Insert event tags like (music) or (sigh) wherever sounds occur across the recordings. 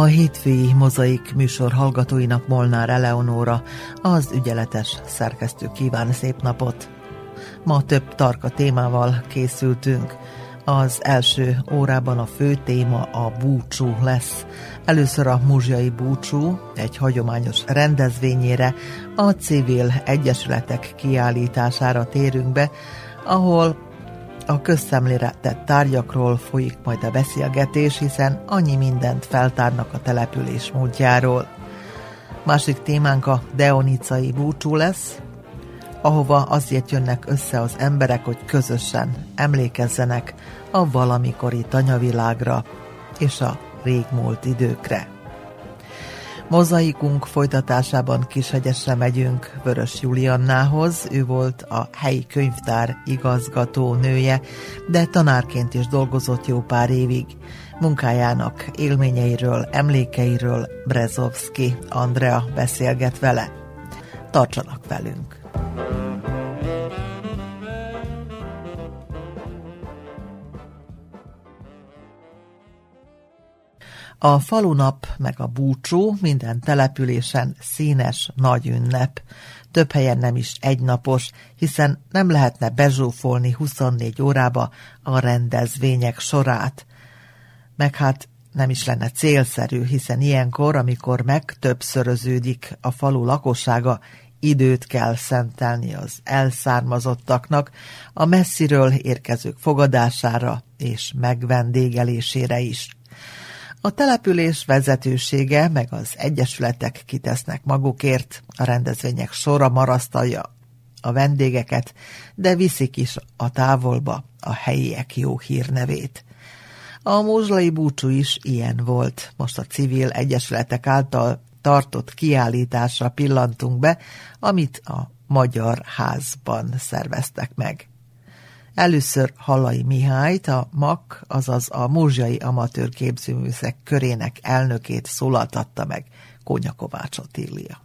A hétfői mozaik műsor hallgatóinak Molnár Eleonóra, az ügyeletes szerkesztő kíván szép napot. Ma több tarka témával készültünk. Az első órában a fő téma a búcsú lesz. Először a muzsiai búcsú, egy hagyományos rendezvényére, a civil egyesületek kiállítására térünk be, ahol a közszemlére tett tárgyakról folyik majd a beszélgetés, hiszen annyi mindent feltárnak a település módjáról. Másik témánk a deonicai búcsú lesz, ahova azért jönnek össze az emberek, hogy közösen emlékezzenek a valamikori tanyavilágra és a régmúlt időkre. Mozaikunk folytatásában Kishegyesre megyünk Vörös Juliannához, ő volt a helyi könyvtár igazgató nője, de tanárként is dolgozott jó pár évig. Munkájának élményeiről, emlékeiről Brezovski Andrea beszélget vele. Tartsanak velünk! A falunap meg a búcsú minden településen színes nagy ünnep. Több helyen nem is egynapos, hiszen nem lehetne bezsúfolni 24 órába a rendezvények sorát. Meg hát nem is lenne célszerű, hiszen ilyenkor, amikor meg többszöröződik a falu lakossága, időt kell szentelni az elszármazottaknak, a messziről érkezők fogadására és megvendégelésére is. A település vezetősége meg az egyesületek kitesznek magukért, a rendezvények sora marasztalja a vendégeket, de viszik is a távolba a helyiek jó hírnevét. A muzslai búcsú is ilyen volt. Most a civil egyesületek által tartott kiállításra pillantunk be, amit a Magyar Házban szerveztek meg. Először Halai Mihályt, a MAK, azaz a Múzsai Amatőr Képzőműszek körének elnökét szólaltatta meg Kónya Kovács Attilia.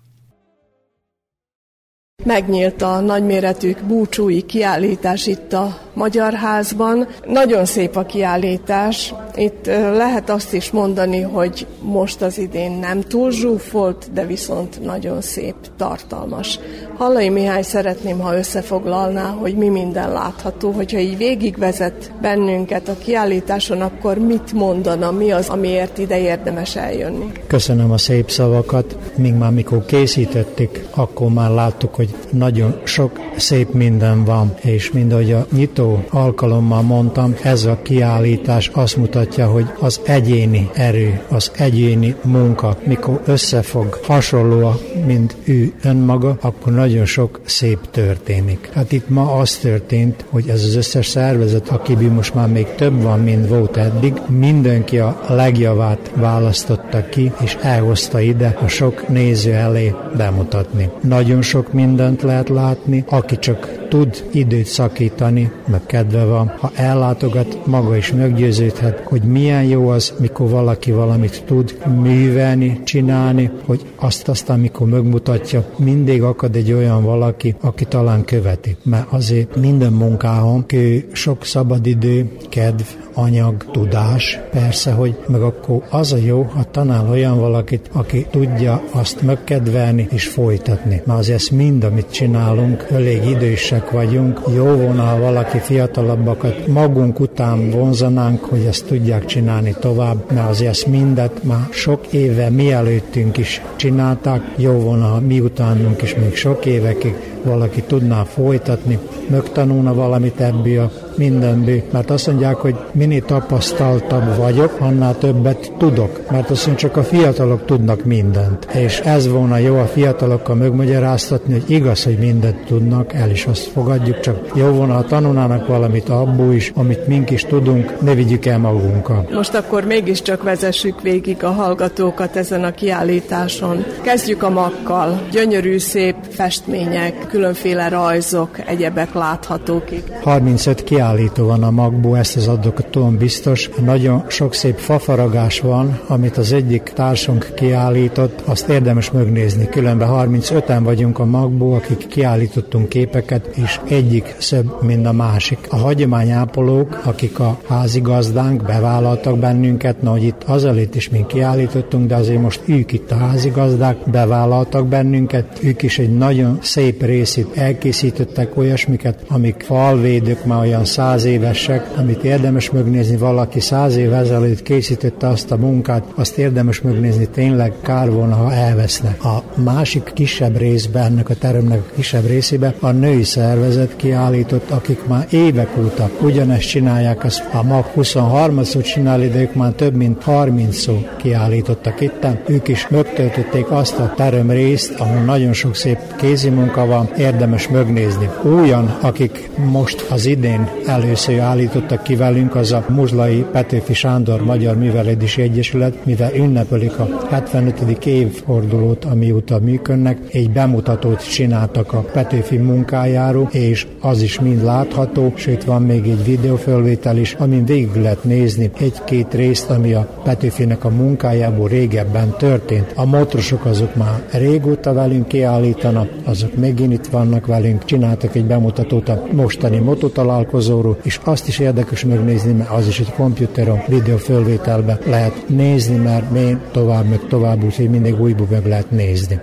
Megnyílt a nagyméretű búcsúi kiállítás itt a Magyar Házban. Nagyon szép a kiállítás. Itt lehet azt is mondani, hogy most az idén nem túl zsúfolt, de viszont nagyon szép, tartalmas. Hallai Mihály szeretném, ha összefoglalná, hogy mi minden látható, hogyha így végigvezet bennünket a kiállításon, akkor mit mondana, mi az, amiért ide érdemes eljönni? Köszönöm a szép szavakat. Még már mikor készítették, akkor már láttuk, hogy nagyon sok szép minden van, és mind a nyitó alkalommal mondtam, ez a kiállítás azt mutatja, hogy az egyéni erő, az egyéni munka, mikor összefog hasonló, mint ő önmaga, akkor nagyon sok szép történik. Hát itt ma az történt, hogy ez az összes szervezet, akiben most már még több van, mint volt eddig, mindenki a legjavát választotta ki, és elhozta ide a sok néző elé bemutatni. Nagyon sok mindent lehet látni, aki csak tud időt szakítani, meg kedve van. Ha ellátogat, maga is meggyőződhet, hogy milyen jó az, mikor valaki valamit tud művelni, csinálni, hogy azt aztán, mikor megmutatja, mindig akad egy olyan valaki, aki talán követi. Mert azért minden munkáhon sok szabadidő, kedv, anyag, tudás, persze, hogy meg akkor az a jó, ha tanál olyan valakit, aki tudja azt megkedvelni és folytatni. Mert azért ezt mind, amit csinálunk, elég idősek vagyunk, jó volna, ha valaki fiatalabbakat magunk után vonzanánk, hogy ezt tudják csinálni tovább, mert azért ezt mindet már sok éve mielőttünk is csinálták, jó volna, ha mi utánunk is még sok évekig valaki tudná folytatni, megtanulna valamit ebből mindenből, mert azt mondják, hogy minél tapasztaltabb vagyok, annál többet tudok, mert azt mondja, csak a fiatalok tudnak mindent. És ez volna jó a fiatalokkal megmagyaráztatni, hogy igaz, hogy mindent tudnak, el is azt fogadjuk, csak jó volna, ha tanulnának valamit abból is, amit mink is tudunk, ne vigyük el magunkkal. Most akkor mégiscsak vezessük végig a hallgatókat ezen a kiállításon. Kezdjük a makkal. Gyönyörű, szép festmények, különféle rajzok, egyebek láthatók itt. 35 kiállító van a magból, ezt az adok tudom biztos. Nagyon sok szép fafaragás van, amit az egyik társunk kiállított, azt érdemes megnézni. Különben 35-en vagyunk a magból, akik kiállítottunk képeket, és egyik szebb, mint a másik. A hagyományápolók, akik a házigazdánk, bevállaltak bennünket, na, hogy itt azelőtt is mi kiállítottunk, de azért most ők itt a házigazdák, bevállaltak bennünket, ők is egy nagyon szép részét elkészítettek olyasmiket, amik falvédők már olyan száz évesek, amit érdemes megnézni, valaki száz év ezelőtt készítette azt a munkát, azt érdemes megnézni, tényleg kár volna, ha elveszne. A másik kisebb részben, ennek a teremnek a kisebb részében a női szervezet kiállított, akik már évek óta ugyanezt csinálják, azt a mag 23 szó csinálni, de ők már több mint 30 szó kiállítottak itt. Ők is megtöltötték azt a terem részt, ahol nagyon sok szép kézi munka van, érdemes megnézni. Olyan, akik most az idén először állítottak ki velünk, az a Muzlai Petőfi Sándor Magyar Művelődési Egyesület, mivel ünnepelik a 75. évfordulót, amióta működnek, egy bemutatót csináltak a Petőfi munkájáról, és az is mind látható, sőt van még egy videófölvétel is, amin végig lehet nézni egy-két részt, ami a Petőfinek a munkájából régebben történt. A motrosok azok már régóta velünk kiállítanak, azok megint itt vannak velünk, csináltak egy bemutatót a mostani mototalálkozóról, és azt is érdekes megnézni, mert az is egy komputeron videófölvételbe lehet nézni, mert még tovább, meg tovább, úgyhogy mindig újból meg lehet nézni.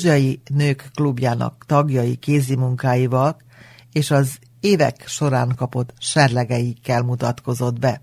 A Múzsai Nők Klubjának tagjai kézimunkáival és az évek során kapott serlegeikkel mutatkozott be.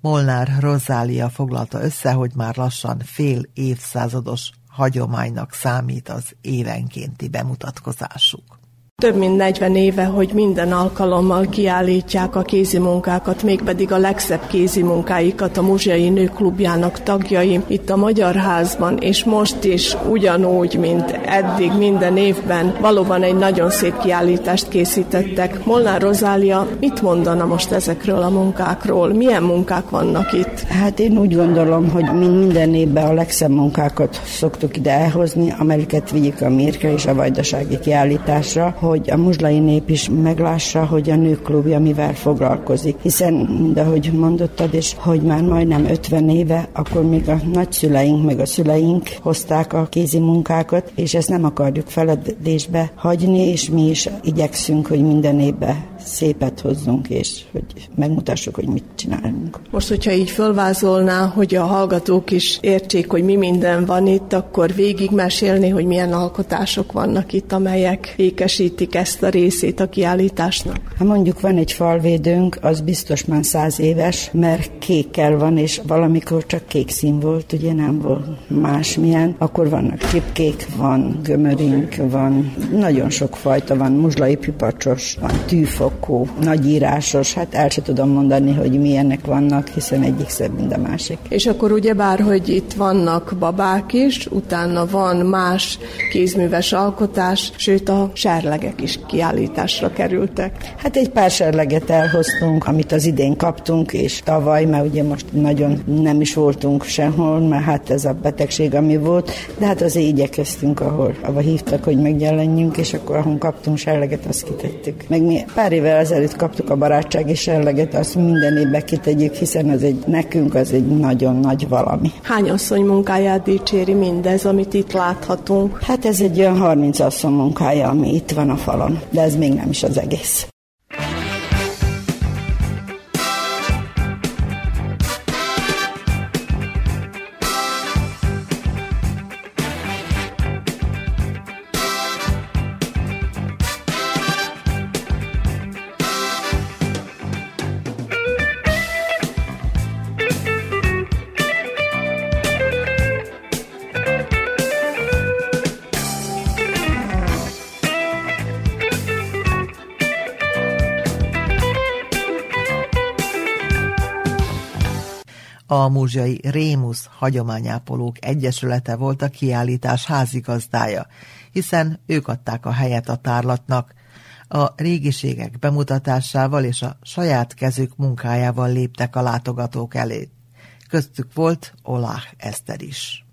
Molnár Rozália foglalta össze, hogy már lassan fél évszázados hagyománynak számít az évenkénti bemutatkozásuk. Több mint 40 éve, hogy minden alkalommal kiállítják a kézimunkákat, mégpedig a legszebb kézimunkáikat a Muzsiai Nőklubjának tagjai itt a Magyar Házban, és most is ugyanúgy, mint eddig minden évben valóban egy nagyon szép kiállítást készítettek. Molnár Rozália mit mondana most ezekről a munkákról? Milyen munkák vannak itt? Hát én úgy gondolom, hogy minden évben a legszebb munkákat szoktuk ide elhozni, amelyeket vigyük a Mirka és a Vajdasági kiállításra, hogy a muzslai nép is meglássa, hogy a nőklubja mivel foglalkozik. Hiszen, mind ahogy mondottad, és hogy már majdnem 50 éve, akkor még a nagyszüleink, meg a szüleink hozták a kézi munkákat, és ezt nem akarjuk feledésbe hagyni, és mi is igyekszünk, hogy minden évben szépet hozzunk, és hogy megmutassuk, hogy mit csinálunk. Most, hogyha így fölvázolná, hogy a hallgatók is értsék, hogy mi minden van itt, akkor végigmesélni, hogy milyen alkotások vannak itt, amelyek ékesítik ezt a részét a kiállításnak. Ha mondjuk van egy falvédőnk, az biztos már száz éves, mert kékkel van, és valamikor csak kék szín volt, ugye nem volt másmilyen. Akkor vannak csipkék, van gömörink, van nagyon sok fajta, van muzslai pipacsos, van tűfok, nagy nagyírásos, hát el sem tudom mondani, hogy milyenek vannak, hiszen egyik szebb, mint a másik. És akkor ugye bár, hogy itt vannak babák is, utána van más kézműves alkotás, sőt a serlegek is kiállításra kerültek. Hát egy pár serleget elhoztunk, amit az idén kaptunk, és tavaly, mert ugye most nagyon nem is voltunk sehol, mert hát ez a betegség, ami volt, de hát azért igyekeztünk, ahol, ahol hívtak, hogy megjelenjünk, és akkor ahol kaptunk serleget, azt kitettük. Meg mi pár évvel ezelőtt kaptuk a barátsági serleget, azt minden évben kitegyük, hiszen az egy, nekünk az egy nagyon nagy valami. Hány asszony munkáját dicséri mindez, amit itt láthatunk? Hát ez egy olyan 30 asszony munkája, ami itt van a falon, de ez még nem is az egész. A Múzsiai Rémusz Hagyományápolók Egyesülete volt a kiállítás házigazdája, hiszen ők adták a helyet a tárlatnak, a régiségek bemutatásával és a saját kezük munkájával léptek a látogatók elé. Köztük volt Olach Eszter is.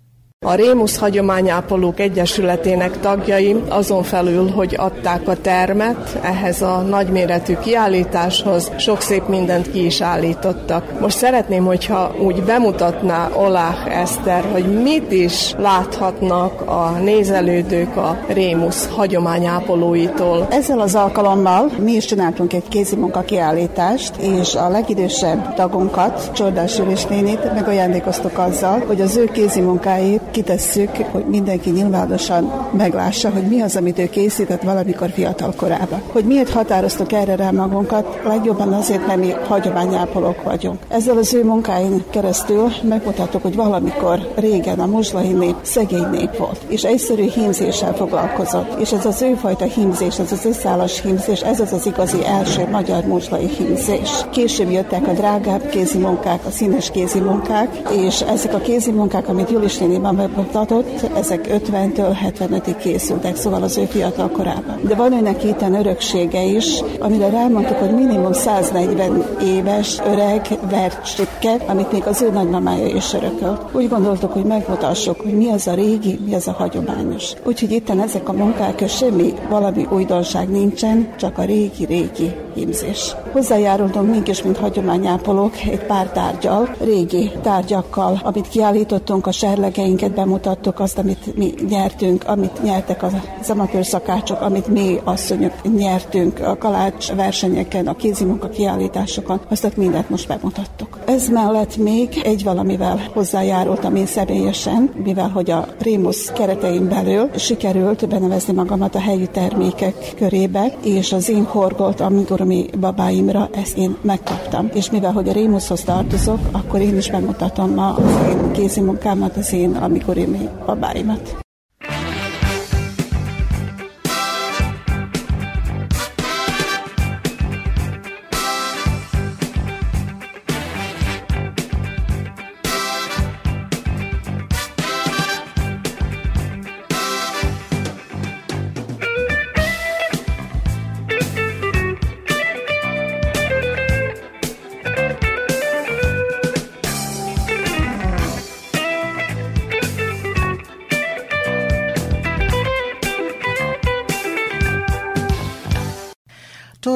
A Rémusz Hagyományápolók Egyesületének tagjai azon felül, hogy adták a termet ehhez a nagyméretű kiállításhoz, sok szép mindent ki is állítottak. Most szeretném, hogyha úgy bemutatná Olach Eszter, hogy mit is láthatnak a nézelődők a Rémusz hagyományápolóitól. Ezzel az alkalommal mi is csináltunk egy kézimunka kiállítást, és a legidősebb tagunkat, Csordás Jülis nénit megajándékoztuk azzal, hogy az ő kézimunkáit kitesszük, hogy mindenki nyilvánosan meglássa, hogy mi az, amit ő készített valamikor fiatal korában. Hogy miért határoztuk erre rá magunkat, legjobban azért, mert mi hagyományápolók vagyunk. Ezzel az ő munkáin keresztül megmutattuk, hogy valamikor régen a muzslai nép szegény nép volt, és egyszerű hímzéssel foglalkozott. És ez az őfajta hímzés, ez az összállás hímzés, ez az az igazi első magyar muzslai hímzés. Később jöttek a drágább kézi munkák, a színes kézi munkák, és ezek a kézi munkák, amit Julis néniben megmutatott, ezek 50-től 75-ig készültek, szóval az ő fiatal korában. De van őnek itt öröksége is, amire rámondtuk, hogy minimum 140 éves öreg vercsipke, amit még az ő nagymamája is örökölt. Úgy gondoltuk, hogy megmutassuk, hogy mi az a régi, mi az a hagyományos. Úgyhogy itt ezek a munkák, semmi valami újdonság nincsen, csak a régi-régi hímzés. Hozzájárultunk mink is, mint hagyományápolók, egy pár tárgyal, régi tárgyakkal, amit kiállítottunk, a serlegeinket bemutattuk, azt, amit mi nyertünk, amit nyertek az amatőr szakácsok, amit mi asszonyok nyertünk a kalács versenyeken, a kézimunka kiállításokon, azt mindent most bemutattuk. Ez mellett még egy valamivel hozzájárultam én személyesen, mivel hogy a Rémusz keretein belül sikerült benevezni magamat a helyi termékek körébe, és az én horgolt, amikor mi babáimra ezt én megkaptam. És mivel hogy a Rémuszhoz tartozok, akkor én is bemutatom ma az én kézimunkámat, az én amikor mi babáimat.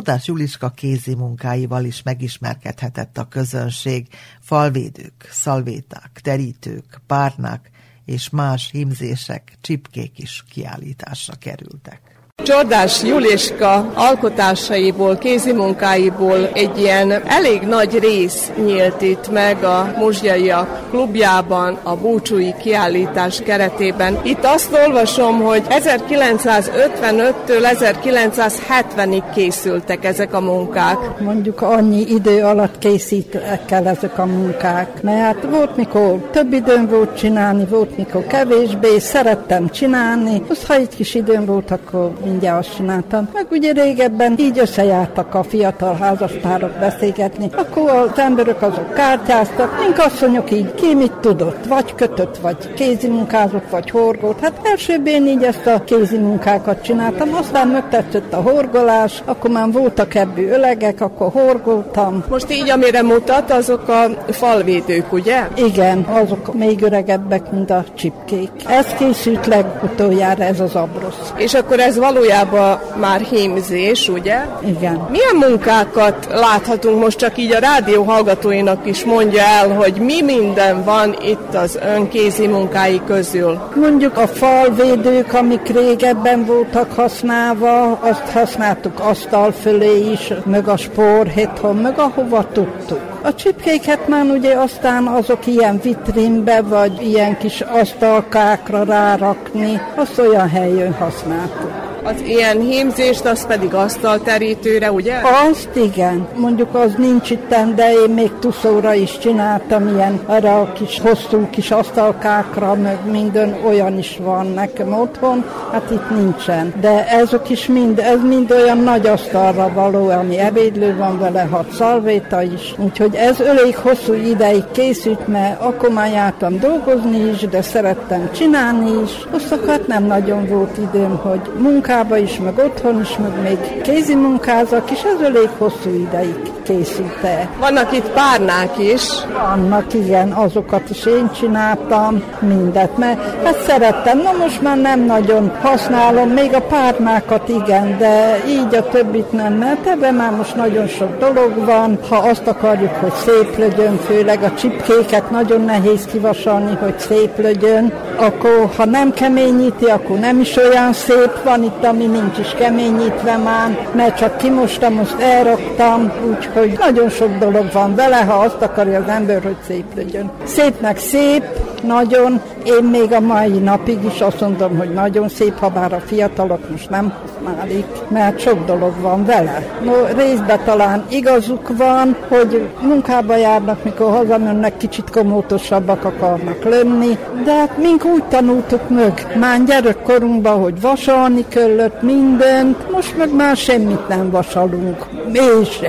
Csordás Juliska kézi munkáival is megismerkedhetett a közönség, falvédők, szalvéták, terítők, párnák és más himzések, csipkék is kiállításra kerültek. Csordás Juliska alkotásaiból, kézimunkáiból egy ilyen elég nagy rész nyílt itt meg a Muzsjaiak klubjában, a búcsúi kiállítás keretében. Itt azt olvasom, hogy 1955-től 1970-ig készültek ezek a munkák. Mondjuk annyi idő alatt készítek el ezek a munkák, mert volt mikor több időm volt csinálni, volt mikor kevésbé, szerettem csinálni, az ha egy kis időm volt, akkor mindjárt azt csináltam. Meg ugye régebben így összejártak a fiatal házastárok beszélgetni, akkor az emberek azok kártyáztak, mink asszonyok így ki mit tudott, vagy kötött, vagy kézimunkázott, vagy horgolt. Hát elsőbb én így ezt a kézimunkákat csináltam, aztán megtetszett a horgolás, akkor már voltak ebből ölegek, akkor horgoltam. Most így, amire mutat, azok a falvédők, ugye? Igen, azok még öregebbek, mint a csipkék. Ez készült legutoljára, ez az abrosz. És akkor ez valójában már hímzés, ugye? Igen. Milyen munkákat láthatunk most csak így a rádió hallgatóinak is mondja el, hogy mi minden van itt az önkézi munkái közül? Mondjuk a falvédők, amik régebben voltak használva, azt használtuk asztal fölé is, meg a sporhéthon, meg ahova tudtuk. A csipkéket már ugye aztán azok ilyen vitrínbe, vagy ilyen kis asztalkákra rárakni, azt olyan helyen használtuk. Az ilyen hímzést, az pedig asztalterítőre, ugye? Azt igen. Mondjuk az nincs itt, de én még tuszóra is csináltam ilyen arra a kis hosszú kis asztalkákra, meg minden olyan is van nekem otthon, hát itt nincsen. De ezek is mind, ez mind olyan nagy asztalra való, ami ebédlő van vele, hat szalvéta is. Úgyhogy ez elég hosszú ideig készült, mert akkor már jártam dolgozni is, de szerettem csinálni is. Azt nem nagyon volt időm, hogy munkába is, meg otthon is, meg még kézi munkázak, és ez elég hosszú ideig készült el. Vannak itt párnák is. Vannak, igen, azokat is én csináltam, mindet, mert hát szerettem. Na most már nem nagyon használom, még a párnákat igen, de így a többit nem, mert ebben már most nagyon sok dolog van. Ha azt akarjuk, hogy szép legyen, főleg a csipkéket nagyon nehéz kivasalni, hogy szép legyen, akkor ha nem keményíti, akkor nem is olyan szép. Van itt, ami nincs is keményítve már, mert csak kimostam, azt elraktam, úgyhogy nagyon sok dolog van vele, ha azt akarja az ember, hogy szép legyen. Szépnek szép, nagyon. Én még a mai napig is azt mondom, hogy nagyon szép, ha bár a fiatalok most nem használik, mert sok dolog van vele. No, részben talán igazuk van, hogy munkába járnak, mikor hazamennek, kicsit komótosabbak akarnak lenni, de hát mink úgy tanultuk meg, már gyerekkorunkban, hogy vasalni kellett mindent, most meg már semmit nem vasalunk. És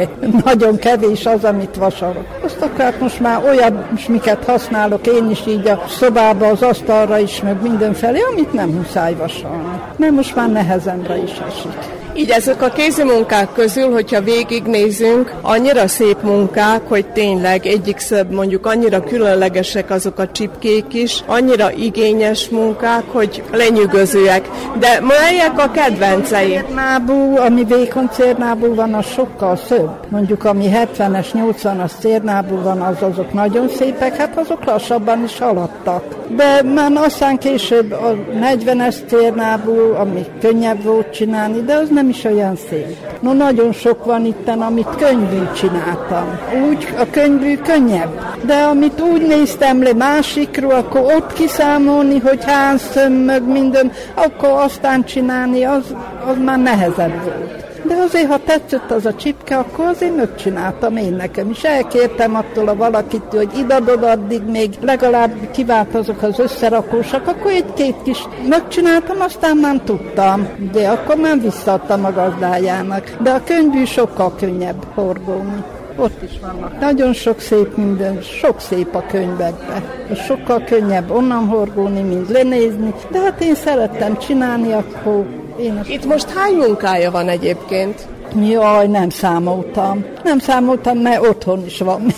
nagyon kevés az, amit vasalok. Akár most már olyan, miket használok én is így a szobába, az asztalra is, meg mindenfelé, amit nem muszáj vasalni. Mert most már nehezemre is esik. Így ezek a kézi munkák közül, hogyha végignézünk, annyira szép munkák, hogy tényleg egyik szebb, mondjuk annyira különlegesek azok a csipkék is, annyira igényes munkák, hogy lenyűgözőek. De melyek a kedvencei? Cérnábú, ami vékony cérnábú van, az sokkal szebb. Mondjuk ami 70-es, 80-as cérnábú van, az azok nagyon szépek, hát azok lassabban is haladtak. De már aztán később a 40-es cérnábú, ami könnyebb volt csinálni, de az nem is olyan szép. No, nagyon sok van itten, amit könyvű csináltam. Úgy a könyvű könnyebb. De amit úgy néztem le másikról, akkor ott kiszámolni, hogy hány szömmög, minden, akkor aztán csinálni, az, az már nehezebb volt. De azért, ha tetszett az a csipke, akkor azért megcsináltam én nekem is. Elkértem attól a valakit, hogy idadod addig még legalább kivált azok az összerakósak, akkor egy-két kis megcsináltam, aztán nem tudtam. De akkor már visszaadtam a gazdájának. De a könyvű sokkal könnyebb horgolni ott is vannak. Nagyon sok szép minden, sok szép a könyvekben. És sokkal könnyebb onnan horgolni, mint lenézni. De hát én szerettem csinálni, akkor én Itt most hány munkája van egyébként? Jaj, nem számoltam. Nem számoltam, mert otthon is van még.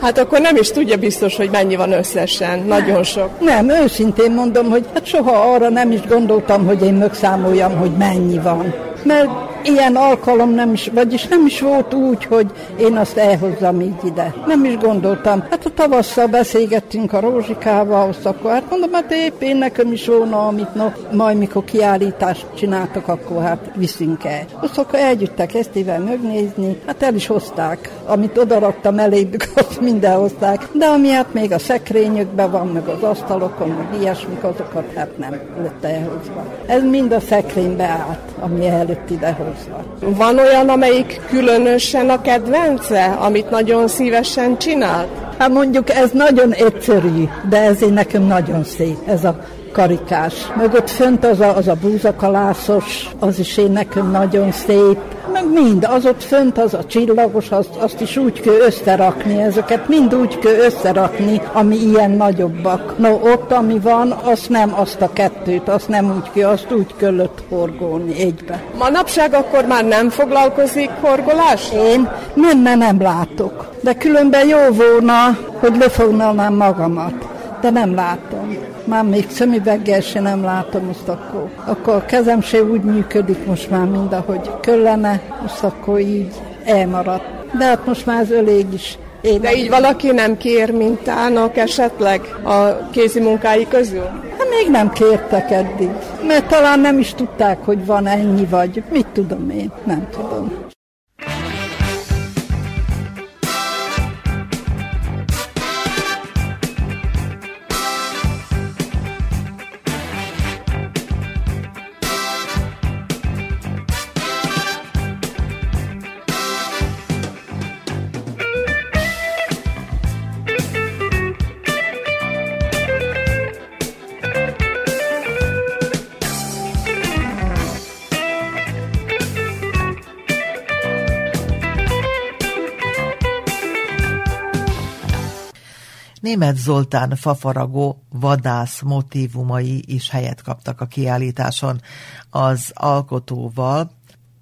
Hát akkor nem is tudja biztos, hogy mennyi van összesen. Nagyon sok. Nem, őszintén mondom, hogy hát soha arra nem is gondoltam, hogy én megszámoljam, hogy mennyi van. Mert ilyen alkalom nem is, vagyis nem is volt úgy, hogy én azt elhozzam így ide. Nem is gondoltam. Hát a tavasszal beszélgettünk a Rózsikával, azt akkor hát mondom, hát épp én nekem is volna, amit no, majd mikor kiállítást csináltak, akkor hát viszünk el. Azt akkor elgyűjtek ezt éven megnézni, hát el is hozták. Amit odaraktam eléjük, (laughs) azt minden hozták. De ami hát még a szekrényükben van, meg az asztalokon, meg ilyesmik, azokat hát nem lett elhozva. Ez mind a szekrénybe állt, ami előtt idehoz hozva. Van olyan, amelyik különösen a kedvence, amit nagyon szívesen csinál? Hát mondjuk ez nagyon egyszerű, de ez én nekem nagyon szép, ez a karikás. Meg ott fönt az a, az a búzakalászos, az is én nekem nagyon szép. Meg mind, az ott fönt az a csillagos, azt, azt is úgy kell összerakni, ezeket mind úgy kell összerakni, ami ilyen nagyobbak. No, ott, ami van, azt nem azt a kettőt, azt nem úgy kell, azt úgy kellett horgolni egybe. Manapság akkor már nem foglalkozik horgolás? Én nem, mert nem látok. De különben jó volna, hogy lefognalnám magamat, de nem látom már még szemüveggel se nem látom, azt akkor, akkor a kezem se úgy működik most már, mint ahogy kellene, azt akkor így elmaradt. De hát most már az elég is. Én De így valaki nem kér mintának esetleg a kézi munkái közül? Hát még nem kértek eddig, mert talán nem is tudták, hogy van ennyi vagy. Mit tudom én? Nem tudom. Német Zoltán fafaragó vadász motívumai is helyet kaptak a kiállításon. Az alkotóval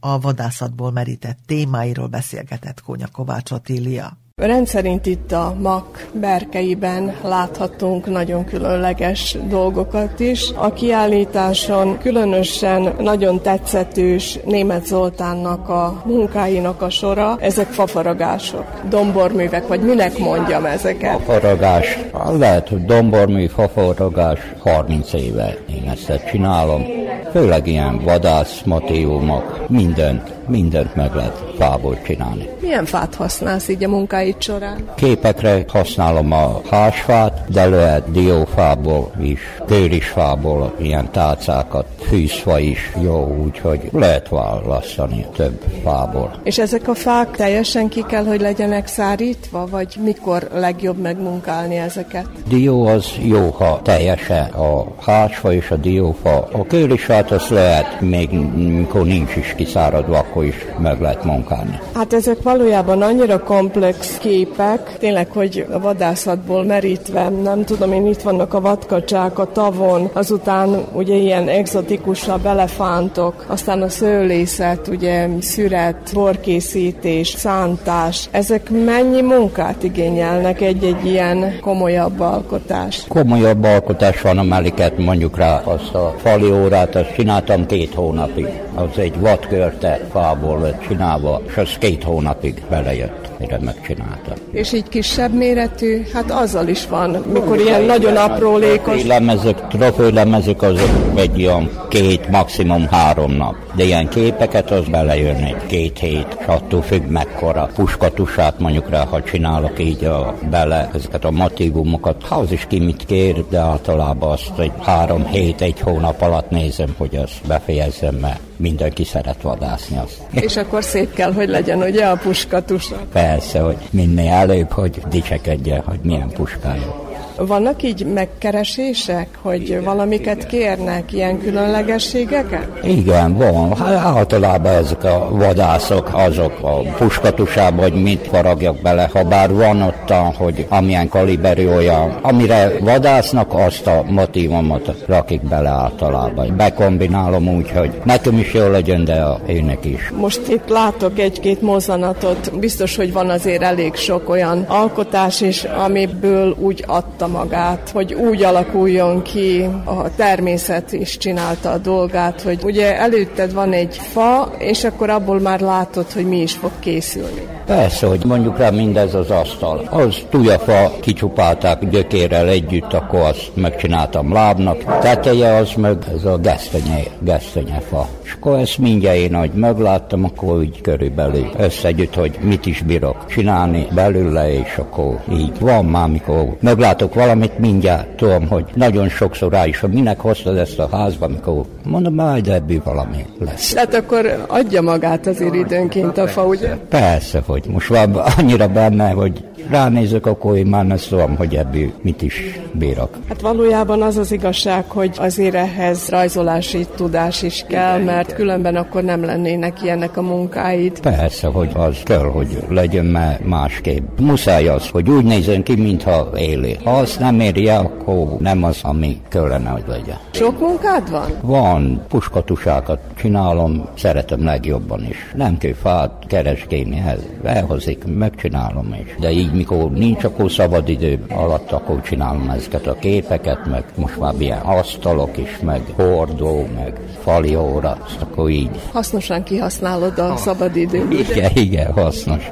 a vadászatból merített témáiról beszélgetett Kónya Kovács Attilia. Rendszerint itt a MAK berkeiben láthatunk nagyon különleges dolgokat is. A kiállításon különösen nagyon tetszetős német Zoltánnak a munkáinak a sora, ezek fafaragások, domborművek, vagy minek mondjam ezeket? Fafaragás, lehet, hogy dombormű, fafaragás, 30 éve én ezt csinálom. Főleg ilyen vadász motivumok, mindent, mindent meg lehet fából csinálni. Milyen fát használsz így a munkáid során? Képekre használom a hásfát, de lehet diófából is, télisfából ilyen tálcákat, fűzfa is jó, úgyhogy lehet választani több fából. És ezek a fák teljesen ki kell, hogy legyenek szárítva, vagy mikor legjobb megmunkálni ezeket? Dió az jó, ha teljesen a hásfa és a diófa. A kőlisfát az lehet, még mikor nincs is kiszáradva, akkor is meg lehet munkálni. Hát ezek valójában annyira komplex képek, tényleg, hogy a vadászatból merítve, nem tudom én, itt vannak a vadkacsák a tavon, azután ugye ilyen egzotikusabb elefántok, aztán a szőlészet, ugye szüret, borkészítés, szántás. Ezek mennyi munkát igényelnek egy-egy ilyen komolyabb alkotás? Komolyabb alkotás van, ameliket mondjuk rá azt a fali órát, azt csináltam két hónapig. Az egy vadkörte fából lett csinálva, és az két hónapig belejött, mire megcsinálta. És így kisebb méretű, hát azzal is van, mikor ilyen nagyon aprólékos. Lemezek, trofőlemezek azok egy olyan két, maximum három nap. De ilyen képeket az belejön egy két hét, és attól függ mekkora puskatusát mondjuk rá, ha csinálok így a, bele ezeket a motivumokat. Ha az is ki mit kér, de általában azt egy három hét, egy hónap alatt nézem, hogy azt befejezzem, mert mindenki szeret vadászni azt. És akkor szép kell, hogy legyen ugye a puskatusa. Persze, hogy minél előbb, hogy dicsekedje, hogy milyen puskája. Vannak így megkeresések, hogy valamiket kérnek, ilyen különlegességeket? Igen, van. Hát általában ezek a vadászok, azok a puskatusában, hogy mit faragjak bele, ha bár van ott, hogy amilyen kaliberű olyan, amire vadásznak, azt a motivumot rakik bele általában. Bekombinálom úgy, hogy nekem is jó legyen, de a ének is. Most itt látok egy-két mozzanatot, biztos, hogy van azért elég sok olyan alkotás is, amiből úgy adtam magát, hogy úgy alakuljon ki, a természet is csinálta a dolgát, hogy ugye előtted van egy fa, és akkor abból már látod, hogy mi is fog készülni. Persze, hogy mondjuk rá mindez az asztal. Az tujafa kicsupálták gyökérrel együtt, akkor azt megcsináltam lábnak. Teteje az meg ez a gesztenye, gesztenyefa. És akkor ezt mindjárt én, ahogy megláttam, akkor úgy körülbelül összegyütt, hogy mit is bírok csinálni belőle, és akkor így van már, mikor meglátok valamit, mindjárt tudom, hogy nagyon sokszor rá is, hogy minek hoztad ezt a házba, mikor mondom, majd ebből valami lesz. Tehát akkor adja magát azért időnként a fa, ugye? Persze, hogy most van annyira benne, hogy ránézek, akkor én már nem tudom, hogy ebből mit is bírok. Hát valójában az az igazság, hogy azért ehhez rajzolási tudás is kell, mert különben akkor nem lennének ilyenek a munkáid. Persze, hogy az kell, hogy legyen már másképp. Muszáj az, hogy úgy nézzen ki, mintha éli. Ha azt nem éri akkor nem az, ami kellene, hogy legyen. Sok munkád van? Van, puskatusákat csinálom, szeretem legjobban is. Nem kell fát keresgélni, elhozik, megcsinálom is. De így, mikor nincs, akkor szabad idő alatt, akkor csinálom ezeket a képeket, meg most már ilyen asztalok is, meg hordó, meg fali óra, akkor így. Hasznosan kihasználod a szabadidőt. Igen, igen, hasznos.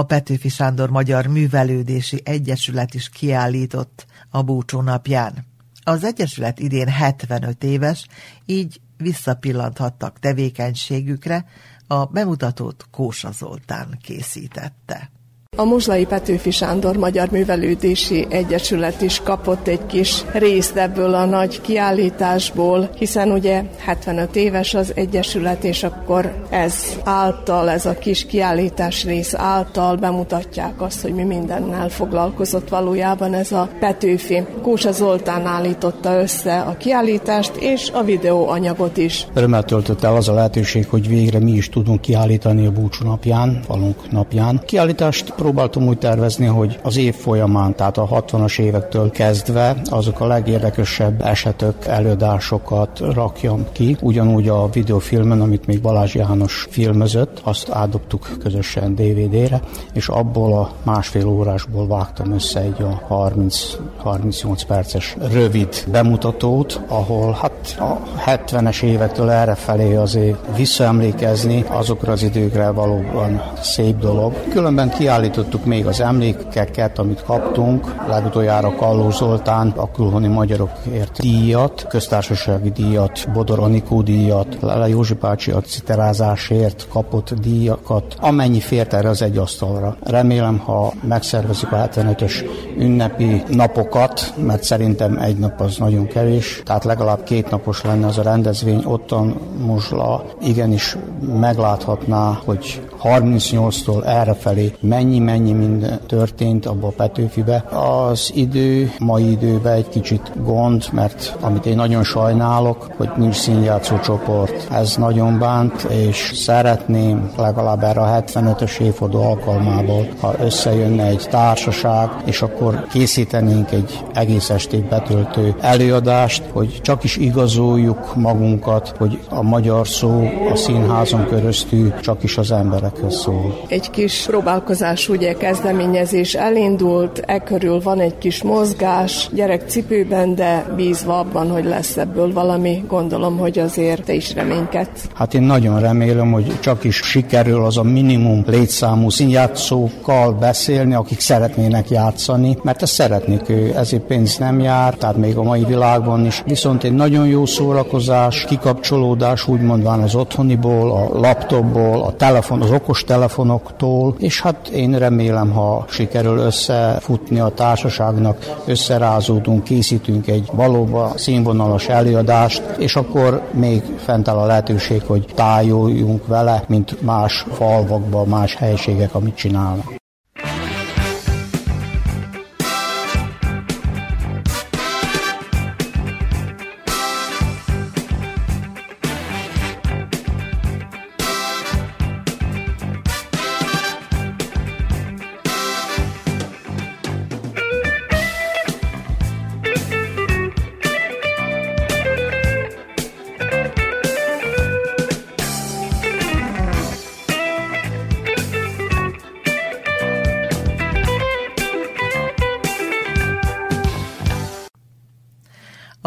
A Petőfi Sándor Magyar Művelődési Egyesület is kiállított a búcsú napján. Az Egyesület idén 75 éves, így visszapillanthattak tevékenységükre, A bemutatót Kósa Zoltán készítette. A Muzslai Petőfi Sándor Magyar Művelődési Egyesület is kapott egy kis részt ebből a nagy kiállításból, hiszen ugye 75 éves az Egyesület, és akkor ez által, ez a kis kiállítás rész által bemutatják azt, hogy mi mindennel foglalkozott valójában ez a Petőfi. Kósa Zoltán állította össze a kiállítást és a videóanyagot is. Örömmel töltött el az a lehetőség, hogy végre mi is tudunk kiállítani a búcsú napján, falunk napján. Kiállítást próbáltam úgy tervezni, hogy az év folyamán, tehát a 60-as évektől kezdve azok a legérdekesebb esetek, előadásokat rakjam ki. Ugyanúgy a videófilmen, amit még Balázs János filmezött, azt átdobtuk közösen DVD-re, és abból a másfél órásból vágtam össze egy a 30-38 perces rövid bemutatót, ahol hát a 70-es évektől erre felé azért visszaemlékezni azokra az időkre valóban szép dolog. Különben kiállít Kiállítottuk még az emlékeket, amit kaptunk. Legutoljára Kalló Zoltán, a külhoni magyarokért díjat, köztársasági díjat, Bodor Anikó díjat, Lele Józsi bácsi a citerázásért kapott díjakat, amennyi fért erre az egy asztalra. Remélem, ha megszervezik a 75-ös ünnepi napokat, mert szerintem egy nap az nagyon kevés, tehát legalább két napos lenne az a rendezvény, ottan Muzsla igenis megláthatná, hogy 38-tól errefelé mennyi mennyi minden történt abba a Petőfibe. Az idő, mai időben egy kicsit gond, mert amit én nagyon sajnálok, hogy nincs színjátszó csoport. Ez nagyon bánt, és szeretném legalább erre a 75-ös évforduló alkalmából, ha összejönne egy társaság, és akkor készítenénk egy egész estét betöltő előadást, hogy csak is igazoljuk magunkat, hogy a magyar szó a színházon köröztül csak is az emberekhez szól. Egy kis próbálkozás ugye kezdeményezés elindult, e körül van egy kis mozgás gyerekcipőben, de bízva abban, hogy lesz ebből valami, gondolom, hogy azért te is reménykedsz. Hát én nagyon remélem, hogy csak is sikerül az a minimum létszámú színjátszókkal beszélni, akik szeretnének játszani, mert ezt szeretnék ő, ezért pénz nem jár, tehát még a mai világban is. Viszont egy nagyon jó szórakozás, kikapcsolódás, úgy mondván az otthoniból, a laptopból, a telefon, az okos telefonoktól, és hát én remélem, ha sikerül összefutni a társaságnak, összerázódunk, készítünk egy valóban színvonalas előadást, és akkor még fent áll a lehetőség, hogy tájoljunk vele, mint más falvakban, más helységek, amit csinálnak.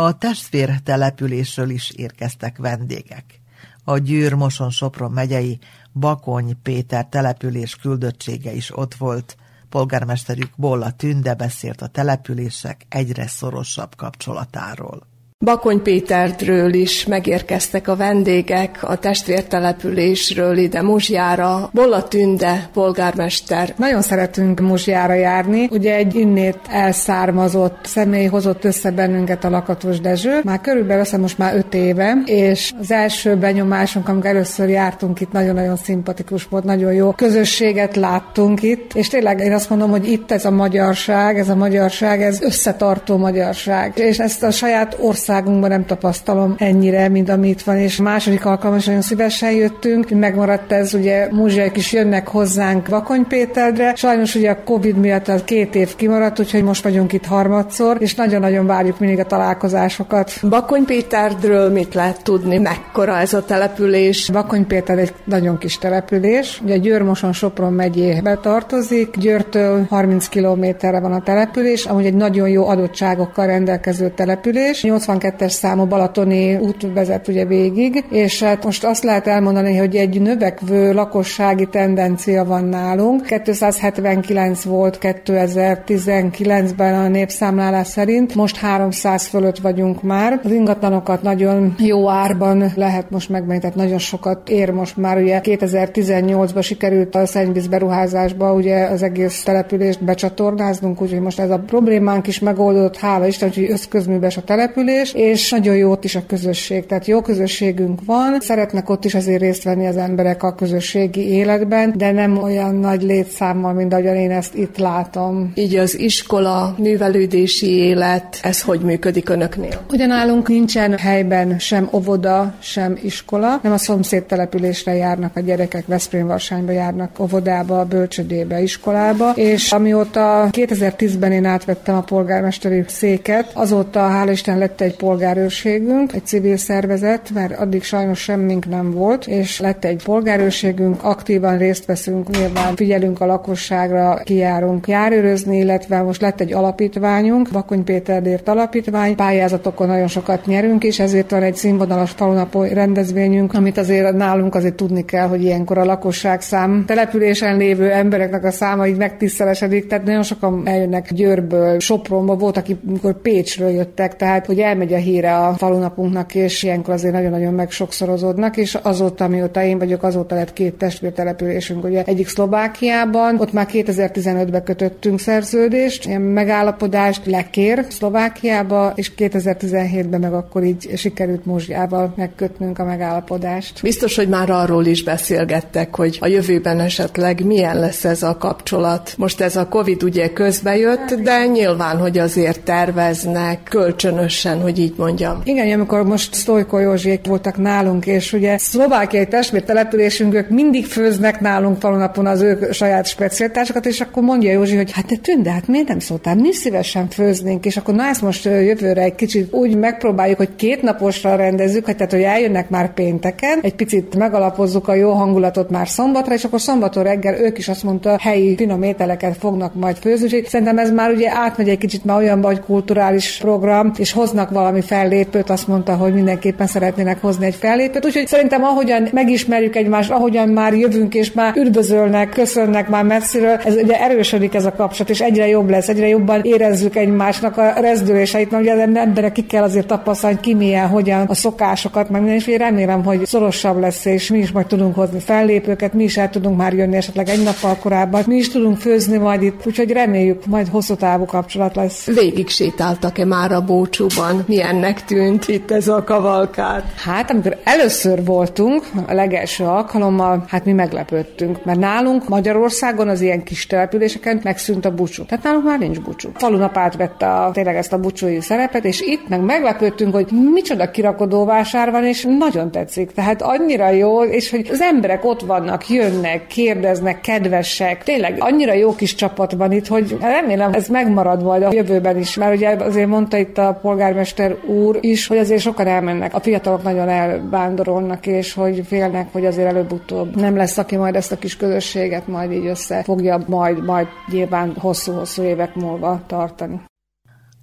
A testvér településről is érkeztek vendégek. A Győr-Moson-Sopron megyei Bakony Péter település küldöttsége is ott volt. Polgármesterük Bolla Tünde beszélt a települések egyre szorosabb kapcsolatáról. Bakony Pétertről is megérkeztek a vendégek, a testvértelepülésről ide Muzsjára. Bolla Tünde, polgármester. Nagyon szeretünk Muzsjára járni. Ugye egy innét elszármazott személy hozott össze bennünket a Lakatos Dezső. Már körülbelül össze most már öt éve, és az első benyomásunk, amikor először jártunk itt, nagyon-nagyon szimpatikus volt, nagyon jó közösséget láttunk itt, és tényleg én azt mondom, hogy itt ez a magyarság, ez a magyarság, ez összetartó magyarság, és ezt a saját ország országunkban nem tapasztalom ennyire, mint amit van, és második alkalommal is nagyon szívesen jöttünk. Megmaradt ez, ugye múzsiaik is jönnek hozzánk Vakony Péterre. Sajnos ugye a Covid miatt az két év kimaradt, úgyhogy most vagyunk itt harmadszor, és nagyon-nagyon várjuk mindig a találkozásokat. Bakony Péterről mit lehet tudni? Mekkora ez a település? Bakony Péter egy nagyon kis település. Ugye Győrmoson Sopron megyébe tartozik. Győrtől 30 kilométerre van a település, amúgy egy nagyon jó adottságokkal rendelkező település. 82 12-es számú Balatoni út vezet ugye végig, és hát most azt lehet elmondani, hogy egy növekvő lakossági tendencia van nálunk. 279 volt 2019-ben a népszámlálás szerint, most 300 fölött vagyunk már. Az ingatlanokat nagyon jó árban lehet most megvenni, tehát nagyon sokat ér most már. Ugye 2018-ban sikerült a szennyvíz beruházásba ugye az egész települést becsatornáznunk, úgyhogy most ez a problémánk is megoldódott, hála Isten, hogy összközműves a település, és nagyon jó ott is a közösség. Tehát jó közösségünk van, szeretnek ott is azért részt venni az emberek a közösségi életben, de nem olyan nagy létszámmal, mint ahogyan én ezt itt látom. Így az iskola, művelődési élet, ez hogy működik önöknél? Ugyanálunk nincsen helyben sem óvoda, sem iskola, nem a szomszéd településre járnak a gyerekek, Veszprém Varsányba járnak óvodába, bölcsödébe, iskolába, és amióta 2010-ben én átvettem a polgármesteri széket, azóta hál' Isten lett egy polgárőrségünk, egy civil szervezet, mert addig sajnos semmink nem volt, és lett egy polgárőrségünk, aktívan részt veszünk, nyilván figyelünk a lakosságra, kijárunk járőrözni, illetve most lett egy alapítványunk, Bakony Péter alapítvány, pályázatokon nagyon sokat nyerünk, és ezért van egy színvonalas falunapó rendezvényünk, amit azért nálunk azért tudni kell, hogy ilyenkor a lakosság szám, településen lévő embereknek a száma így megtisztelesedik, tehát nagyon sokan eljönnek Győrből, Sopronba, volt, aki amikor Pécsről jöttek, tehát hogy elmegy a híre a falunapunknak, és ilyenkor azért nagyon-nagyon meg sokszorozódnak, és azóta, mióta én vagyok, azóta lett két testvértelepülésünk, ugye egyik Szlovákiában, ott már 2015-ben kötöttünk szerződést, ilyen megállapodást lekér Szlovákiába, és 2017-ben meg akkor így sikerült Muzsjával megkötnünk a megállapodást. Biztos, hogy már arról is beszélgettek, hogy a jövőben esetleg milyen lesz ez a kapcsolat. Most ez a Covid ugye közbejött, de nyilván, hogy azért terveznek kölcsönösen, hogy így mondjam. Igen, amikor most Sztojko Józsiék voltak nálunk, és ugye szlovákiai testvér településünk, ők mindig főznek nálunk falunapon az ők saját specialitásokat, és akkor mondja Józsi, hogy hát te tűnde, hát miért nem szóltál, mi szívesen főznénk, és akkor na ezt most jövőre egy kicsit úgy megpróbáljuk, hogy két naposra rendezzük, hogy tehát, hogy eljönnek már pénteken, egy picit megalapozzuk a jó hangulatot már szombatra, és akkor szombaton reggel ők is azt mondta, helyi finom ételeket fognak majd főzni. Szerintem ez már ugye átmegy egy kicsit már olyan vagy kulturális program, és hoznak valami fellépőt, azt mondta, hogy mindenképpen szeretnének hozni egy fellépőt. Úgyhogy szerintem ahogyan megismerjük egymást, ahogyan már jövünk és már üdvözölnek, köszönnek már messziről, ez ugye erősödik ez a kapcsolat, és egyre jobb lesz, egyre jobban érezzük egymásnak a rezdüléseit, mert ugye az emberek ki kell azért tapasztalni, ki milyen, hogyan a szokásokat, meg minden, és én remélem, hogy szorosabb lesz, és mi is majd tudunk hozni fellépőket, mi is el tudunk már jönni esetleg egy nappal korábban, mi is tudunk főzni majd itt, úgyhogy reméljük, majd hosszú távú kapcsolat lesz. Végig sétáltak-e már a búcsúban? Milyennek tűnt itt ez a kavalkát? Hát, amikor először voltunk, a legelső alkalommal, hát mi meglepődtünk, mert nálunk Magyarországon az ilyen kis településeken megszűnt a búcsú. Tehát nálunk már nincs búcsú. Falunap átvette a, tényleg ezt a búcsúi szerepet, és itt meg meglepődtünk, hogy micsoda kirakodó vásár van, és nagyon tetszik. Tehát annyira jó, és hogy az emberek ott vannak, jönnek, kérdeznek, kedvesek. Tényleg annyira jó kis csapat van itt, hogy remélem ez megmarad majd a jövőben is, mert ugye azért mondta itt a polgármester úr is, hogy azért sokan elmennek. A fiatalok nagyon elvándorolnak, és hogy félnek, hogy azért előbb-utóbb nem lesz, aki majd ezt a kis közösséget majd így össze fogja majd, majd nyilván hosszú-hosszú évek múlva tartani.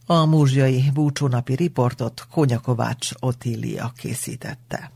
A múzsjai búcsúnapi riportot Konyakovács Otília készítette.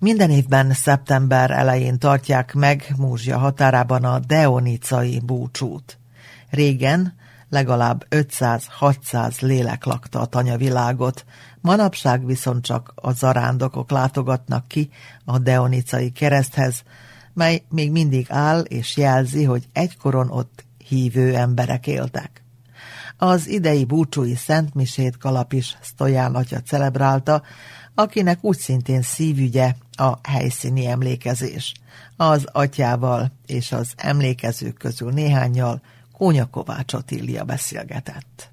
Minden évben szeptember elején tartják meg Múzsia határában a Deonicai búcsút. Régen legalább 500-600 lélek lakta a tanyavilágot, manapság viszont csak a zarándokok látogatnak ki a Deonicai kereszthez, mely még mindig áll és jelzi, hogy egykoron ott hívő emberek éltek. Az idei búcsúi szentmisét Kalapis Sztoján atya celebrálta, akinek úgy szintén szívügye a helyszíni emlékezés. Az atyával és az emlékezők közül néhányal Kónya Kovács Otília beszélgetett.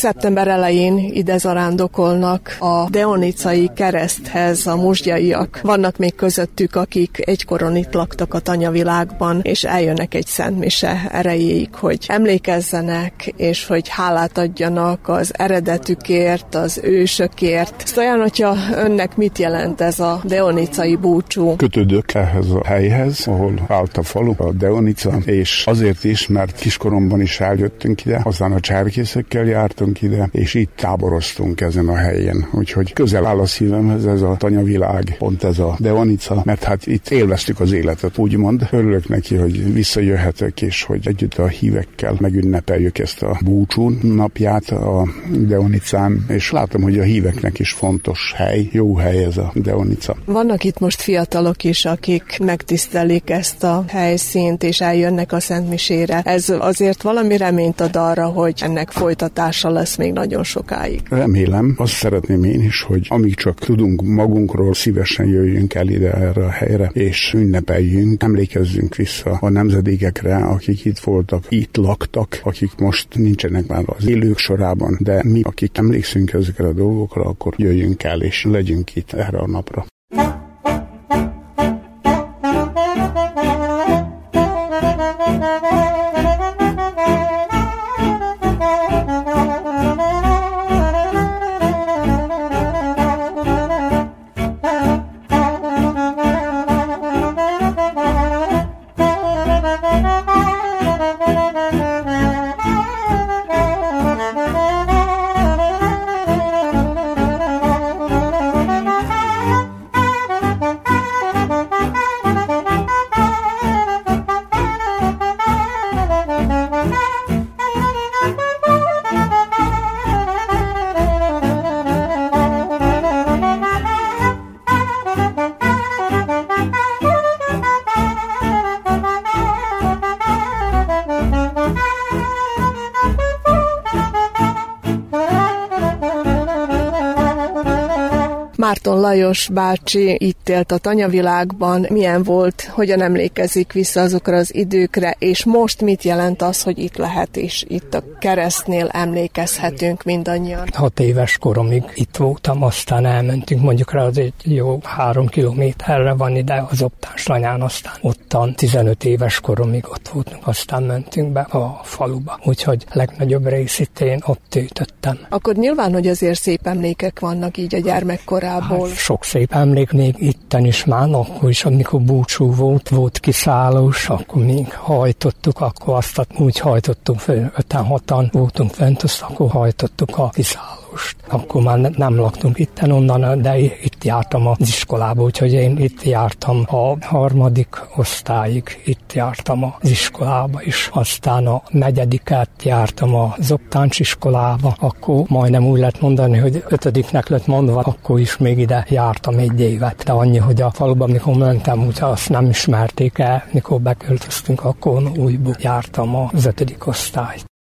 Szeptember elején ide zarándokolnak a Deonicai kereszthez a musgyaiak. Vannak még közöttük, akik egykoron itt laktak a tanyavilágban, és eljönnek egy szentmise erejéig, hogy emlékezzenek, és hogy hálát adjanak az eredetükért, az ősökért. Sztoján, hogyha önnek mit jelent ez a Deonicai búcsú? Kötődök ehhez a helyhez, ahol állt a falu, a Deonica, és azért is, mert kiskoromban is eljöttünk ide, aztán a csárkészekkel jártunk, jöttünk ide, és itt táboroztunk ezen a helyen. Úgyhogy közel áll a szívemhez ez a tanyavilág, pont ez a Deonica, mert hát itt élveztük az életet, úgymond. Örülök neki, hogy visszajöhetek, és hogy együtt a hívekkel megünnepeljük ezt a búcsú napját a Deonicán, és látom, hogy a híveknek is fontos hely, jó hely ez a Deonica. Vannak itt most fiatalok is, akik megtisztelik ezt a helyszínt, és eljönnek a Szentmisére. Ez azért valami reményt ad arra, hogy ennek folytatása lesz még nagyon sokáig. Remélem, azt szeretném én is, hogy amíg csak tudunk magunkról, szívesen jöjjünk el ide erre a helyre, és ünnepeljünk, emlékezzünk vissza a nemzedékekre, akik itt voltak, itt laktak, akik most nincsenek már az élők sorában, de mi, akik emlékszünk ezekre a dolgokra, akkor jöjjünk el, és legyünk itt erre a napra. Lajos bácsi itt élt a tanyavilágban, milyen volt, hogyan emlékezik vissza azokra az időkre, és most mit jelent az, hogy itt lehet, és itt a keresztnél emlékezhetünk mindannyian. Hat éves koromig itt voltam, aztán elmentünk mondjuk rá az egy jó három kilométerre van ide az optáns lanyán, aztán ottan 15 éves koromig ott voltunk, aztán mentünk be a faluba. Úgyhogy legnagyobb részét én ott töltöttem. Akkor nyilván, hogy azért szép emlékek vannak így a gyermekkorában Amerikából. Hát, sok szép emlék még itten is már, akkor is, amikor búcsú volt, volt kiszállós, akkor még hajtottuk, akkor azt úgy hajtottunk föl, öten hatan voltunk fent, azt akkor hajtottuk a kiszállót most. Akkor már nem laktunk itten onnan, de itt jártam az iskolába, úgyhogy én itt jártam a harmadik osztályig, itt jártam az iskolába is. Aztán a negyediket jártam az optáncs iskolába, akkor majdnem úgy lehet mondani, hogy ötödiknek lett mondva, akkor is még ide jártam egy évet. De annyi, hogy a faluban, mikor mentem, úgy azt nem ismerték el, mikor beköltöztünk, akkor újból jártam az ötödik osztályt.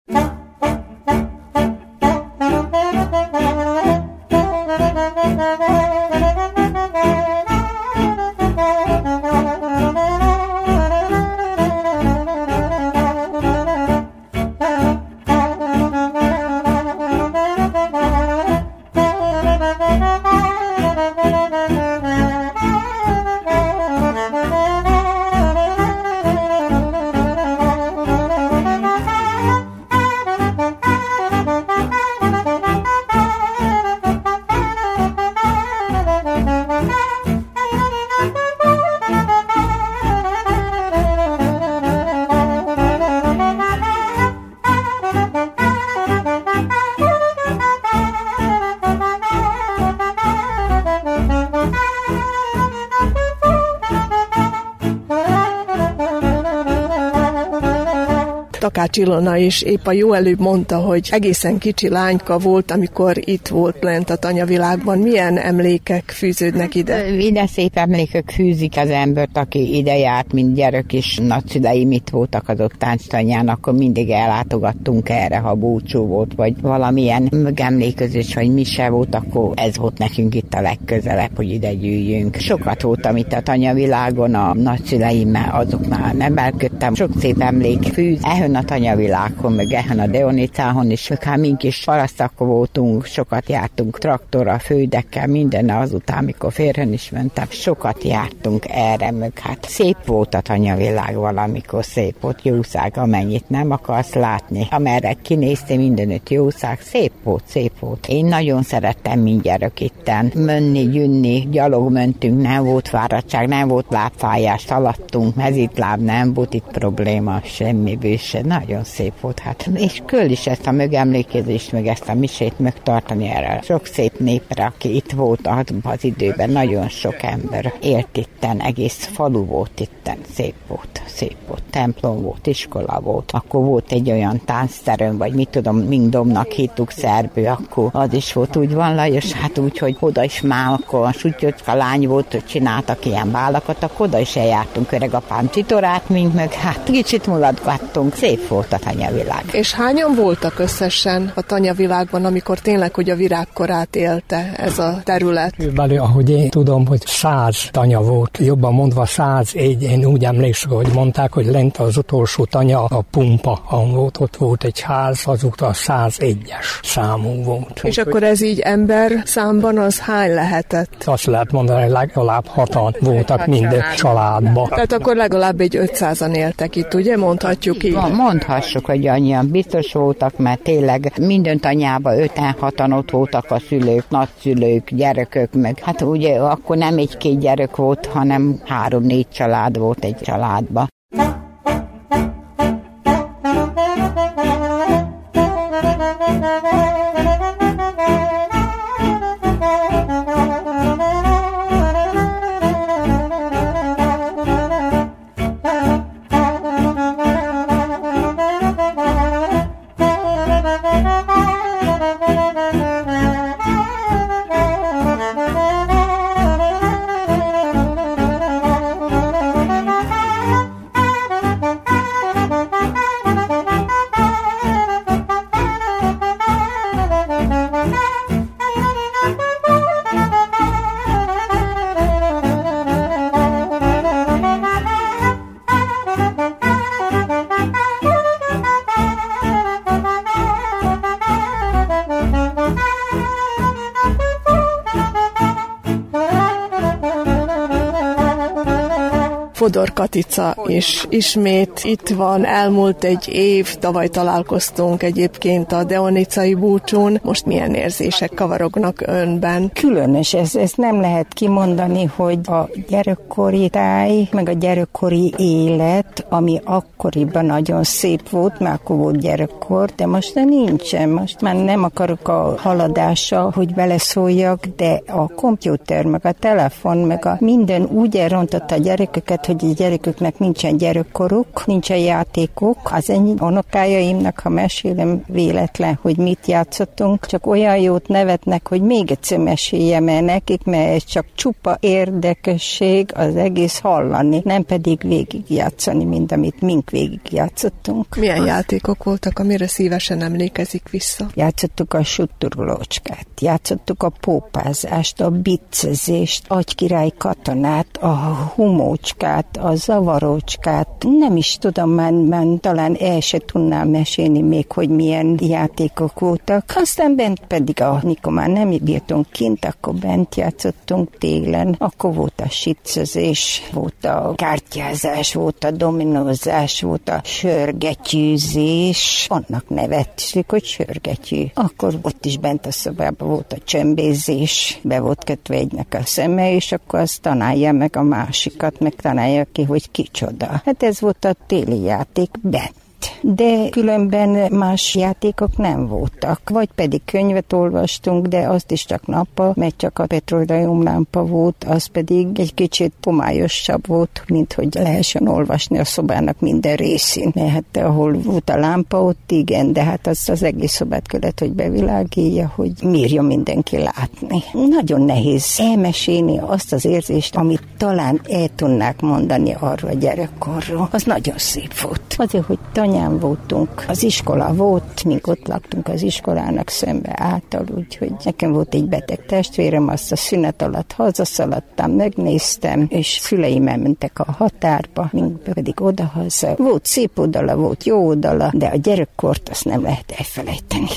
Takács Ilona is épp a jó előbb mondta, hogy egészen kicsi lányka volt, amikor itt volt lent a tanyavilágban. Milyen emlékek fűződnek ide? Ide szép emlékek fűzik az embert, aki ide járt, mint gyerek is. Nagyszüleim itt voltak az ott tánctanyán, akkor mindig ellátogattunk erre, ha búcsú volt, vagy valamilyen megemlékezés, vagy mi se volt, akkor ez volt nekünk itt a legközelebb, hogy ide gyűjjünk. Sokat voltam itt a tanyavilágon, a nagyszüleimmel, azoknál nem elköttem. Sok szép emlék fűz, ehön a tanyavilágon, meg ehön a Deonicáhon is, hát mink is parasztak voltunk, sokat jártunk traktorra, fődekkel, minden azután, amikor férhen is mentem, sokat jártunk erre, meg hát szép volt a tanyavilág valamikor, szép volt, jószág, amennyit nem akarsz látni. Amerre kinéztem mindenütt jószág, szép volt, szép volt. Én nagyon szerettem mindjárt itten. Mönni, gyünni, gyalog mentünk, nem volt fáradtság, nem volt lábfájás, szaladtunk, mezitláb, nem volt itt probléma, semmi bőse. Nagyon szép volt. Hát. És köl is ezt a mögemlékezést, meg ezt a misét megtartani erre. Sok szép népre, aki itt volt az időben, nagyon sok ember élt itten, egész falu volt itten, szép volt, szép volt, templom volt, iskola volt, akkor volt egy olyan táncterem, vagy mit tudom, Mingdomnak hittuk szerbő, akkor az is volt, úgy van Lajos, hát úgy, hogy oda is már akkor a sutyocka lány volt, hogy csináltak ilyen bálakat, akkor oda is eljártunk öregapám csitorát, mint meg hát kicsit mulatgattunk, szép volt a tanyavilág. És hányan voltak összesen a tanyavilágban, amikor tényleg, hogy a virágkorát élte ez a terület? Körülbelül, ahogy én tudom, hogy száz tanya volt, jobban mondva száz egy, én úgy emlékszem, hogy mondták, hogy lent az utolsó tanya a pumpa, volt, ott volt egy ház, azóta a 101-es számú volt. És akkor ez így ember számban az hány lehetett? Azt lehet mondani, hogy legalább hatan voltak minden családban. Tehát akkor legalább egy 500-an éltek itt, ugye? Mondhatjuk így. Mondhassuk, hogy annyian biztos voltak, mert tényleg minden tanyában 5-6-an ott voltak a szülők, nagyszülők, gyerekök, meg hát ugye akkor nem egy-két gyerek volt, hanem három-négy család volt egy családba. Katica is ismét itt van, elmúlt egy év, tavaly találkoztunk egyébként a Deonicai búcsún. Most milyen érzések kavarognak önben? Különös, ez, ezt nem lehet kimondani, hogy a gyerekkori táj, meg a gyerekkori élet, ami akkoriban nagyon szép volt, mert akkor volt gyerekkor, de most nem nincsen. Most már nem akarok a haladása, hogy beleszóljak, de a komputer, meg a telefon, meg a minden úgy elrontotta a gyerekeket, hogy a gyereküknek nincsen gyerekkoruk, nincsen játékuk. Az ennyi unokájaimnak, ha mesélem véletlen, hogy mit játszottunk, csak olyan jót nevetnek, hogy még egyszer meséljem el nekik, mert ez csak csupa érdekesség az egész hallani, nem pedig végigjátszani, mint amit mink végigjátszottunk. Milyen az... játékok voltak, amire szívesen emlékezik vissza? Játszottuk a sutturlócskát, játszottuk a pópázást, a biccezést, agykirály katonát, a humócskát, a zavarócskát, nem is tudom, már, már talán el se tudnám mesélni még, hogy milyen játékok voltak. Aztán bent pedig, amikor már nem bírtunk kint, akkor bent játszottunk télen, akkor volt a sicözés, volt a kártyázás, volt a dominózás, volt a sörgetyűzés, annak nevettük, hogy sörgetyű. Akkor ott is bent a szobában volt a csömbézés, be volt kötve egynek a szeme, és akkor azt tanálja meg a másikat, meg tanálja ki, hogy kicsoda. Hát ez volt a téli játék de különben más játékok nem voltak. Vagy pedig könyvet olvastunk, de azt is csak nappal, mert csak a lámpa volt, az pedig egy kicsit pomályosabb volt, mint hogy lehessen olvasni a szobának minden részén. Mert hát ahol volt a lámpa, ott igen, de hát az az egész szobát kellett, hogy bevilágítja, hogy mírja mindenki látni. Nagyon nehéz elmesélni azt az érzést, amit talán el tudnák mondani arról a gyerekkorról. Az nagyon szép volt. Azért, hogy tanyán voltunk, az iskola volt, mink ott laktunk az iskolának szembe által, úgyhogy nekem volt egy beteg testvérem, azt a szünet alatt hazaszaladtam, megnéztem, és szüleim elmentek a határba, mink pedig odahaza. Volt szép oldala, volt jó oldala, de a gyerekkort azt nem lehet elfelejteni.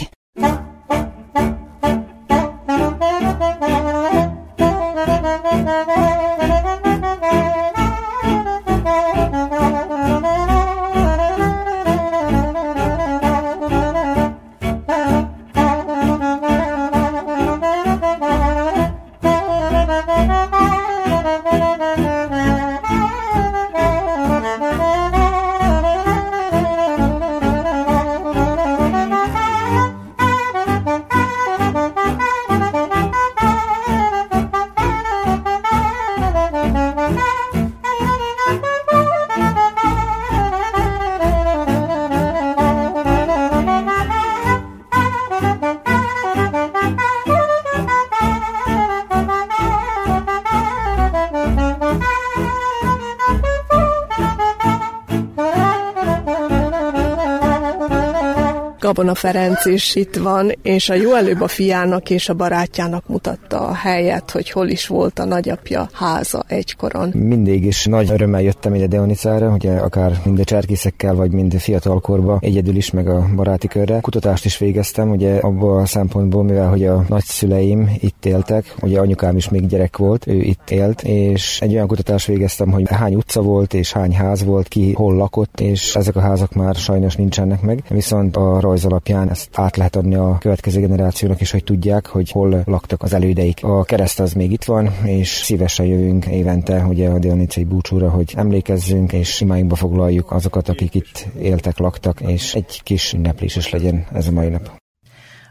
Gabona Ferenc is itt van, és a jó előbb a fiának és a barátjának mutatta a helyet, hogy hol is volt a nagyapja háza egykoron. Mindig is nagy örömmel jöttem ide Deonicára, ugye akár mind a cserkészekkel, vagy mind fiatalkorba, egyedül is, meg a baráti körre. Kutatást is végeztem, ugye abból a szempontból, mivel hogy a nagyszüleim itt éltek, ugye anyukám is még gyerek volt, ő itt élt, és egy olyan kutatást végeztem, hogy hány utca volt, és hány ház volt, ki hol lakott, és ezek a házak már sajnos nincsenek meg, viszont a rajz alapján ezt át lehet adni a következő generációnak is, hogy tudják, hogy hol laktak az elődeik. A kereszt az még itt van, és szívesen jövünk évente ugye a Dionicei búcsúra, hogy emlékezzünk, és imáinkba foglaljuk azokat, akik itt éltek, laktak, és egy kis ünneplés is legyen ez a mai nap.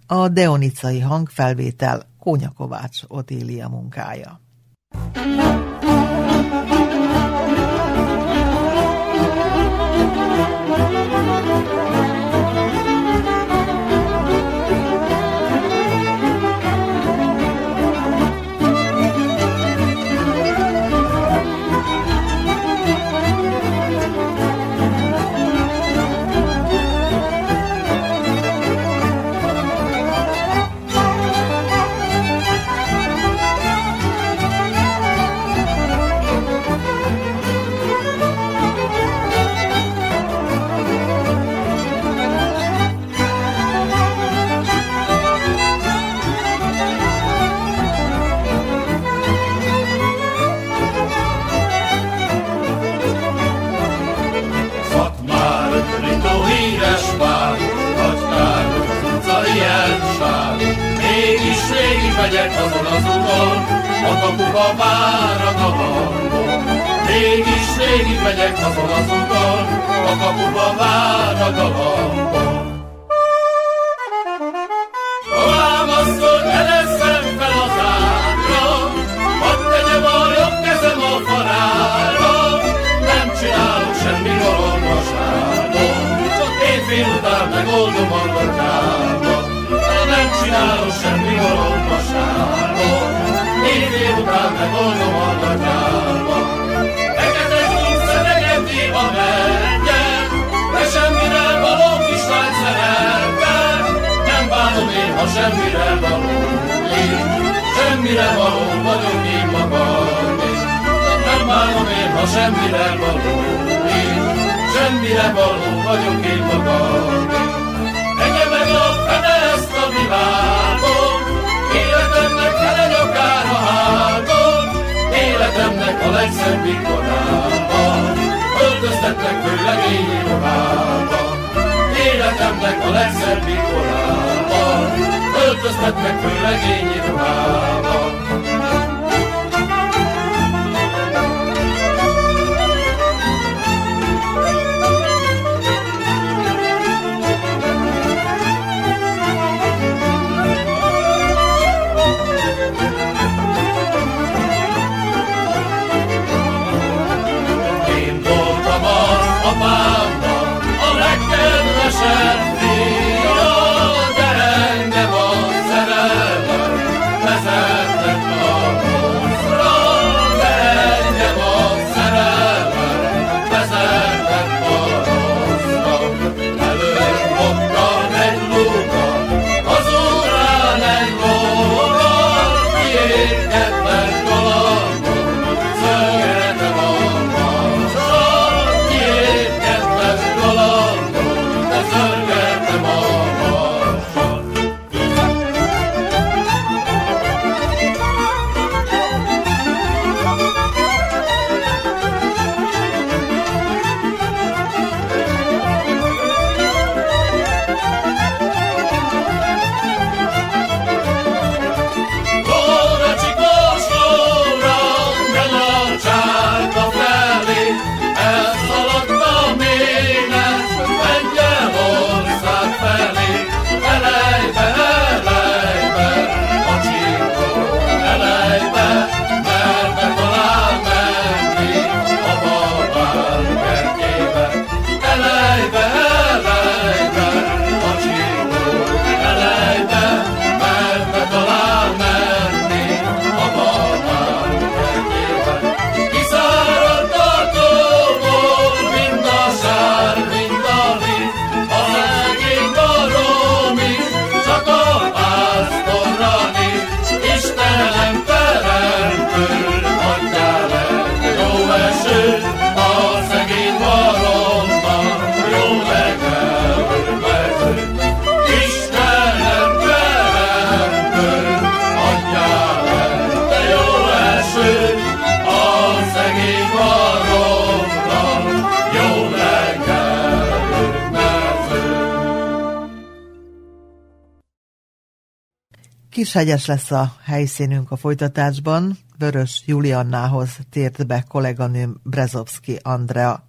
A Deonicai hangfelvétel Kónya Kovács Otília munkája. Megyek azon az uton, a kapuba vár a galambom. Mégis végig megyek azon az uton, a kapuba vár a galambom. A lámasztól eleszem fel az ágra, hadd kezem a nem csinálok semmi gorombaságot, csak éjfél után megoldom a gatyámat nem csinálok semmi gorombaságot, semmire való én, semmire való én, vagyok én magam Nem bánom én, ha semmire való én, semmire való vagyok én magam Engem meg a fene ezt a világon, életemnek helegy akár a hágon, életemnek a legszebbik korában, öltöztetnek főlegényi ruhába. Életemnek a legszebbik korában, öltöztetnek főlegényi ruhába. love. Kishegyes lesz a helyszínünk a folytatásban. Vörös Juliannához tért be kolléganőm Brezovski Andrea.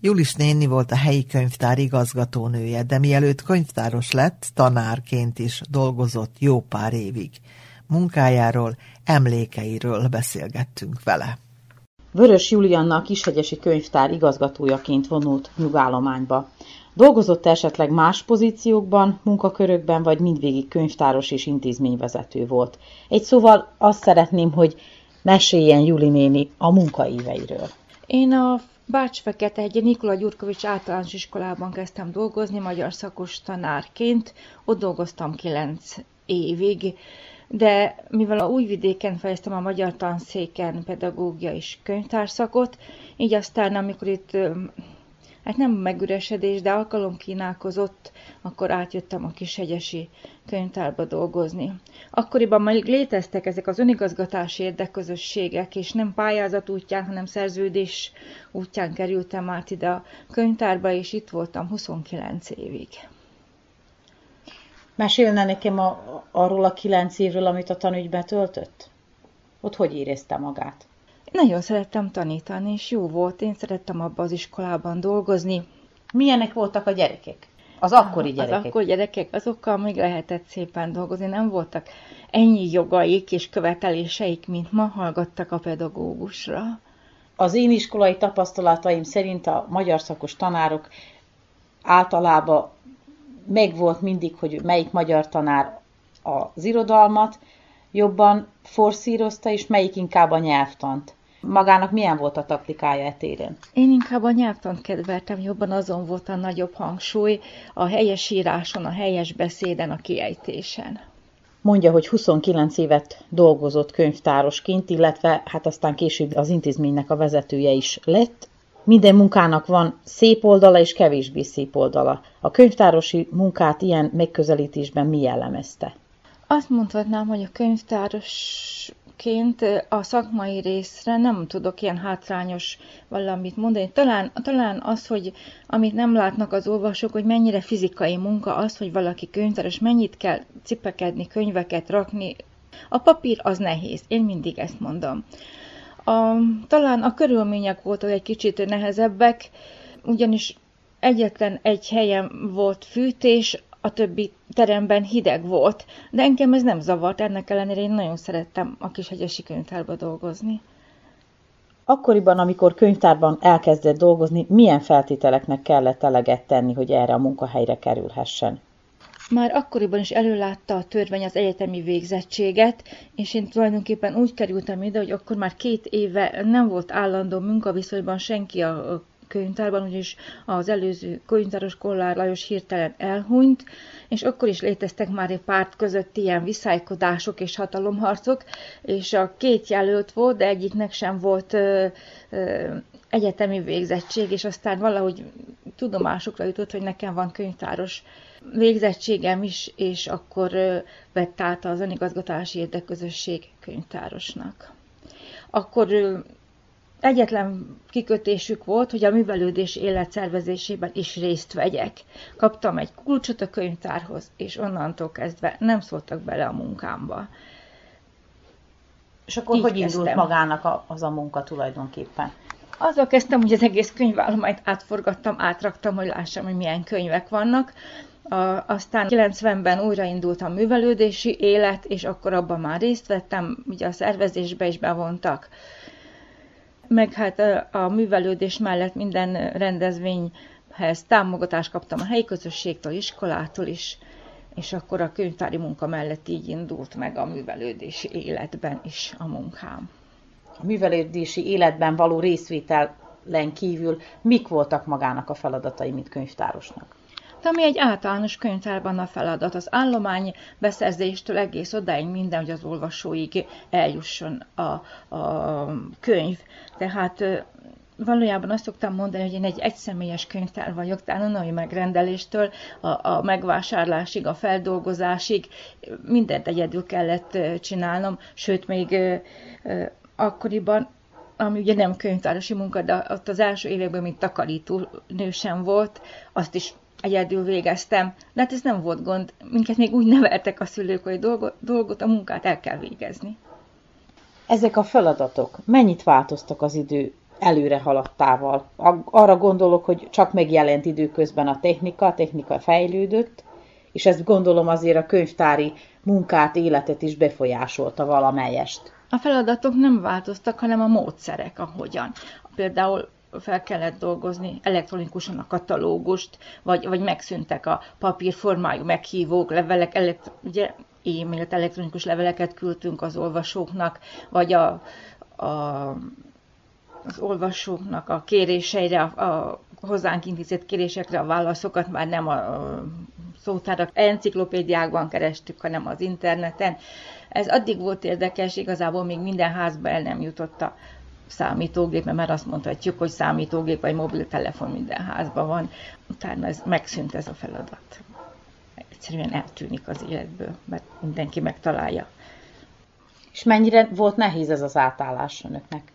Julis néni volt a helyi könyvtár igazgatónője, de mielőtt könyvtáros lett, tanárként is dolgozott jó pár évig. Munkájáról, emlékeiről beszélgettünk vele. Vörös Julianna a Kishegyesi Könyvtár igazgatójaként vonult nyugállományba. Dolgozott esetleg más pozíciókban, munkakörökben, vagy mindvégig könyvtáros és intézményvezető volt. Egy szóval azt szeretném, hogy meséljen Juli néni a munkaíveiről. Én a egy Nikola Gyurkovics általános iskolában kezdtem dolgozni magyar szakos tanárként. Ott dolgoztam kilenc évig, de mivel a Újvidéken fejeztem a magyar tanszéken pedagógia és könyvtárszakot, így aztán amikor itt hát nem megüresedés, de alkalom kínálkozott, akkor átjöttem a Kishegyesi könyvtárba dolgozni. Akkoriban már léteztek ezek az önigazgatási érdekközösségek, és nem pályázat útján, hanem szerződés útján kerültem át ide a könyvtárba, és itt voltam 29 évig. Mesélne nekem a, arról a kilenc évről, amit a tanügyben töltött? Ott hogy érezte magát? Nagyon szerettem tanítani, és jó volt. Én szerettem abban az iskolában dolgozni. Milyenek voltak a gyerekek? Az akkori gyerekek? Az akkori gyerekek, azokkal még lehetett szépen dolgozni. Nem voltak ennyi jogaik és követeléseik, mint ma hallgattak a pedagógusra. Az én iskolai tapasztalataim szerint a magyar szakos tanárok általában megvolt mindig, hogy melyik magyar tanár az irodalmat jobban forszírozta, és melyik inkább a nyelvtant. Magának milyen volt a taktikája etéren? Én inkább a nyelvtant kedveltem, jobban azon volt a nagyobb hangsúly, a helyes íráson, a helyes beszéden, a kiejtésen. Mondja, hogy 29 évet dolgozott könyvtárosként, illetve hát aztán később az intézménynek a vezetője is lett. Minden munkának van szép oldala és kevésbé szép oldala. A könyvtárosi munkát ilyen megközelítésben mi jellemezte? Azt mondhatnám, hogy a könyvtárosként a szakmai részre nem tudok ilyen hátrányos valamit mondani. Talán, talán az, hogy amit nem látnak az olvasók, hogy mennyire fizikai munka az, hogy valaki könyvtáros, mennyit kell cipekedni, könyveket rakni. A papír az nehéz, én mindig ezt mondom. A, talán a körülmények voltak egy kicsit nehezebbek, ugyanis egyetlen egy helyen volt fűtés, a többi teremben hideg volt, de engem ez nem zavart, ennek ellenére én nagyon szerettem a kis hegyesi könyvtárba dolgozni. Akkoriban, amikor könyvtárban elkezdett dolgozni, milyen feltételeknek kellett eleget tenni, hogy erre a munkahelyre kerülhessen? Már akkoriban is előlátta a törvény az egyetemi végzettséget, és én tulajdonképpen úgy kerültem ide, hogy akkor már két éve nem volt állandó munkaviszonyban senki a könyvtárban, ugyanis az előző könyvtáros Kollár Lajos hirtelen elhunyt, és akkor is léteztek már egy párt között ilyen viszálykodások és hatalomharcok, és a két jelölt volt, de egyiknek sem volt ö, ö, egyetemi végzettség, és aztán valahogy tudomásukra jutott, hogy nekem van könyvtáros végzettségem is, és akkor vett át az önigazgatási érdekközösség könyvtárosnak. Akkor Egyetlen kikötésük volt, hogy a művelődés életszervezésében is részt vegyek. Kaptam egy kulcsot a könyvtárhoz, és onnantól kezdve nem szóltak bele a munkámba. És akkor Így hogy indult kezdtem. magának a, az a munka tulajdonképpen? Azzal kezdtem, hogy az egész könyvállományt átforgattam, átraktam, hogy lássam, hogy milyen könyvek vannak. A, aztán 90-ben újraindult a művelődési élet, és akkor abban már részt vettem, ugye a szervezésbe is bevontak meg hát a művelődés mellett minden rendezvényhez támogatást kaptam a helyi közösségtől, iskolától is, és akkor a könyvtári munka mellett így indult meg a művelődési életben is a munkám. A művelődési életben való részvételen kívül mik voltak magának a feladatai, mint könyvtárosnak? Ami egy általános könyvtárban a feladat. Az állomány beszerzéstől egész odáig minden, hogy az olvasóig eljusson a, a könyv. Tehát valójában azt szoktam mondani, hogy én egy egyszemélyes könyvtár vagyok, tehát a nagy megrendeléstől a, a megvásárlásig, a feldolgozásig mindent egyedül kellett csinálnom, sőt még akkoriban ami ugye nem könyvtárosi munka, de ott az első években, mint takarító nő sem volt, azt is egyedül végeztem. De hát ez nem volt gond. Minket még úgy neveltek a szülők, hogy dolgot, dolgot a munkát el kell végezni. Ezek a feladatok mennyit változtak az idő előre haladtával? Arra gondolok, hogy csak megjelent időközben a technika, a technika fejlődött, és ezt gondolom azért a könyvtári munkát, életet is befolyásolta valamelyest. A feladatok nem változtak, hanem a módszerek, ahogyan. Például fel kellett dolgozni elektronikusan a katalógust, vagy, vagy megszűntek a papírformájú meghívók, levelek, elekt, ugye e-mailt, elektronikus leveleket küldtünk az olvasóknak, vagy a, a, az olvasóknak a kéréseire, a, a hozzánk intézett kérésekre a válaszokat már nem a, a szótárak, enciklopédiákban kerestük, hanem az interneten. Ez addig volt érdekes, igazából még minden házba el nem jutott a számítógép, mert már azt mondhatjuk, hogy számítógép vagy mobiltelefon minden házban van. Utána ez, megszűnt ez a feladat. Egyszerűen eltűnik az életből, mert mindenki megtalálja. És mennyire volt nehéz ez az átállás önöknek?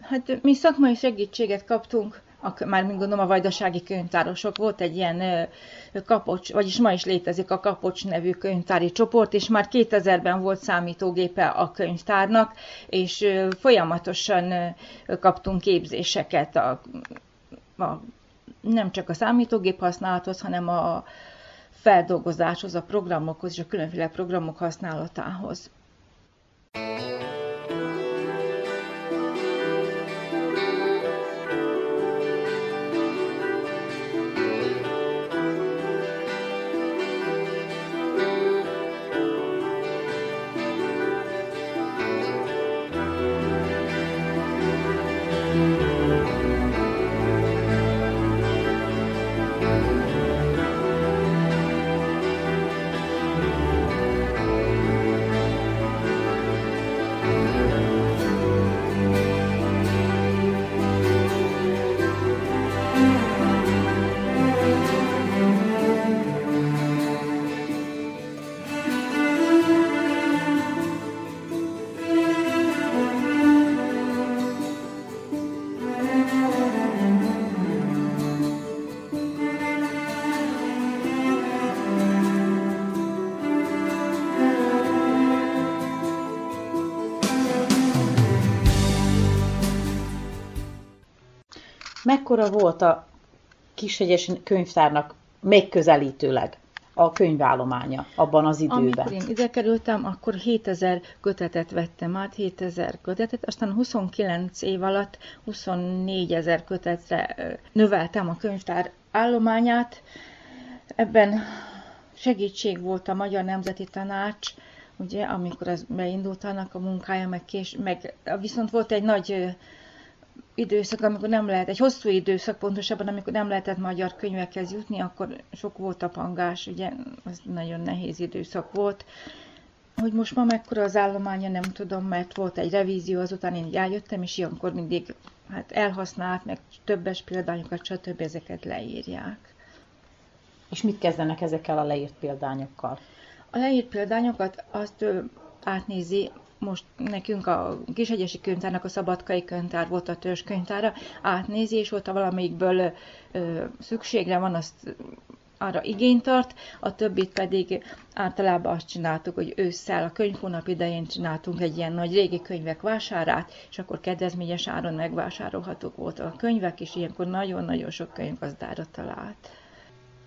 Hát mi szakmai segítséget kaptunk a, már mint gondolom a vajdasági könyvtárosok, volt egy ilyen kapocs, vagyis ma is létezik a kapocs nevű könyvtári csoport, és már 2000-ben volt számítógépe a könyvtárnak, és folyamatosan kaptunk képzéseket a, a, nem csak a számítógép használathoz, hanem a feldolgozáshoz, a programokhoz és a különféle programok használatához. Mekkora volt a Kishegyes könyvtárnak megközelítőleg a könyvállománya abban az időben? Amikor én ide kerültem, akkor 7000 kötetet vettem át, 7000 kötetet, aztán 29 év alatt 24 ezer kötetre növeltem a könyvtár állományát. Ebben segítség volt a Magyar Nemzeti Tanács, ugye, amikor az beindultanak a munkája, meg, kés, meg viszont volt egy nagy időszak, amikor nem lehet, egy hosszú időszak pontosabban, amikor nem lehetett magyar könyvekhez jutni, akkor sok volt a pangás, ugye, az nagyon nehéz időszak volt. Hogy most ma mekkora az állománya, nem tudom, mert volt egy revízió, azután én eljöttem, és ilyenkor mindig hát elhasznált, meg többes példányokat, stb. ezeket leírják. És mit kezdenek ezekkel a leírt példányokkal? A leírt példányokat azt átnézi most nekünk a Kisegyesi könyvtárnak a Szabadkai könyvtár volt a törzskönyvtára, átnézi, és ott a valamelyikből ö, szükségre van, azt arra igényt tart, a többit pedig általában azt csináltuk, hogy ősszel a könyvhónap idején csináltunk egy ilyen nagy régi könyvek vásárát, és akkor kedvezményes áron megvásárolhatók voltak a könyvek, és ilyenkor nagyon-nagyon sok könyvgazdára talált.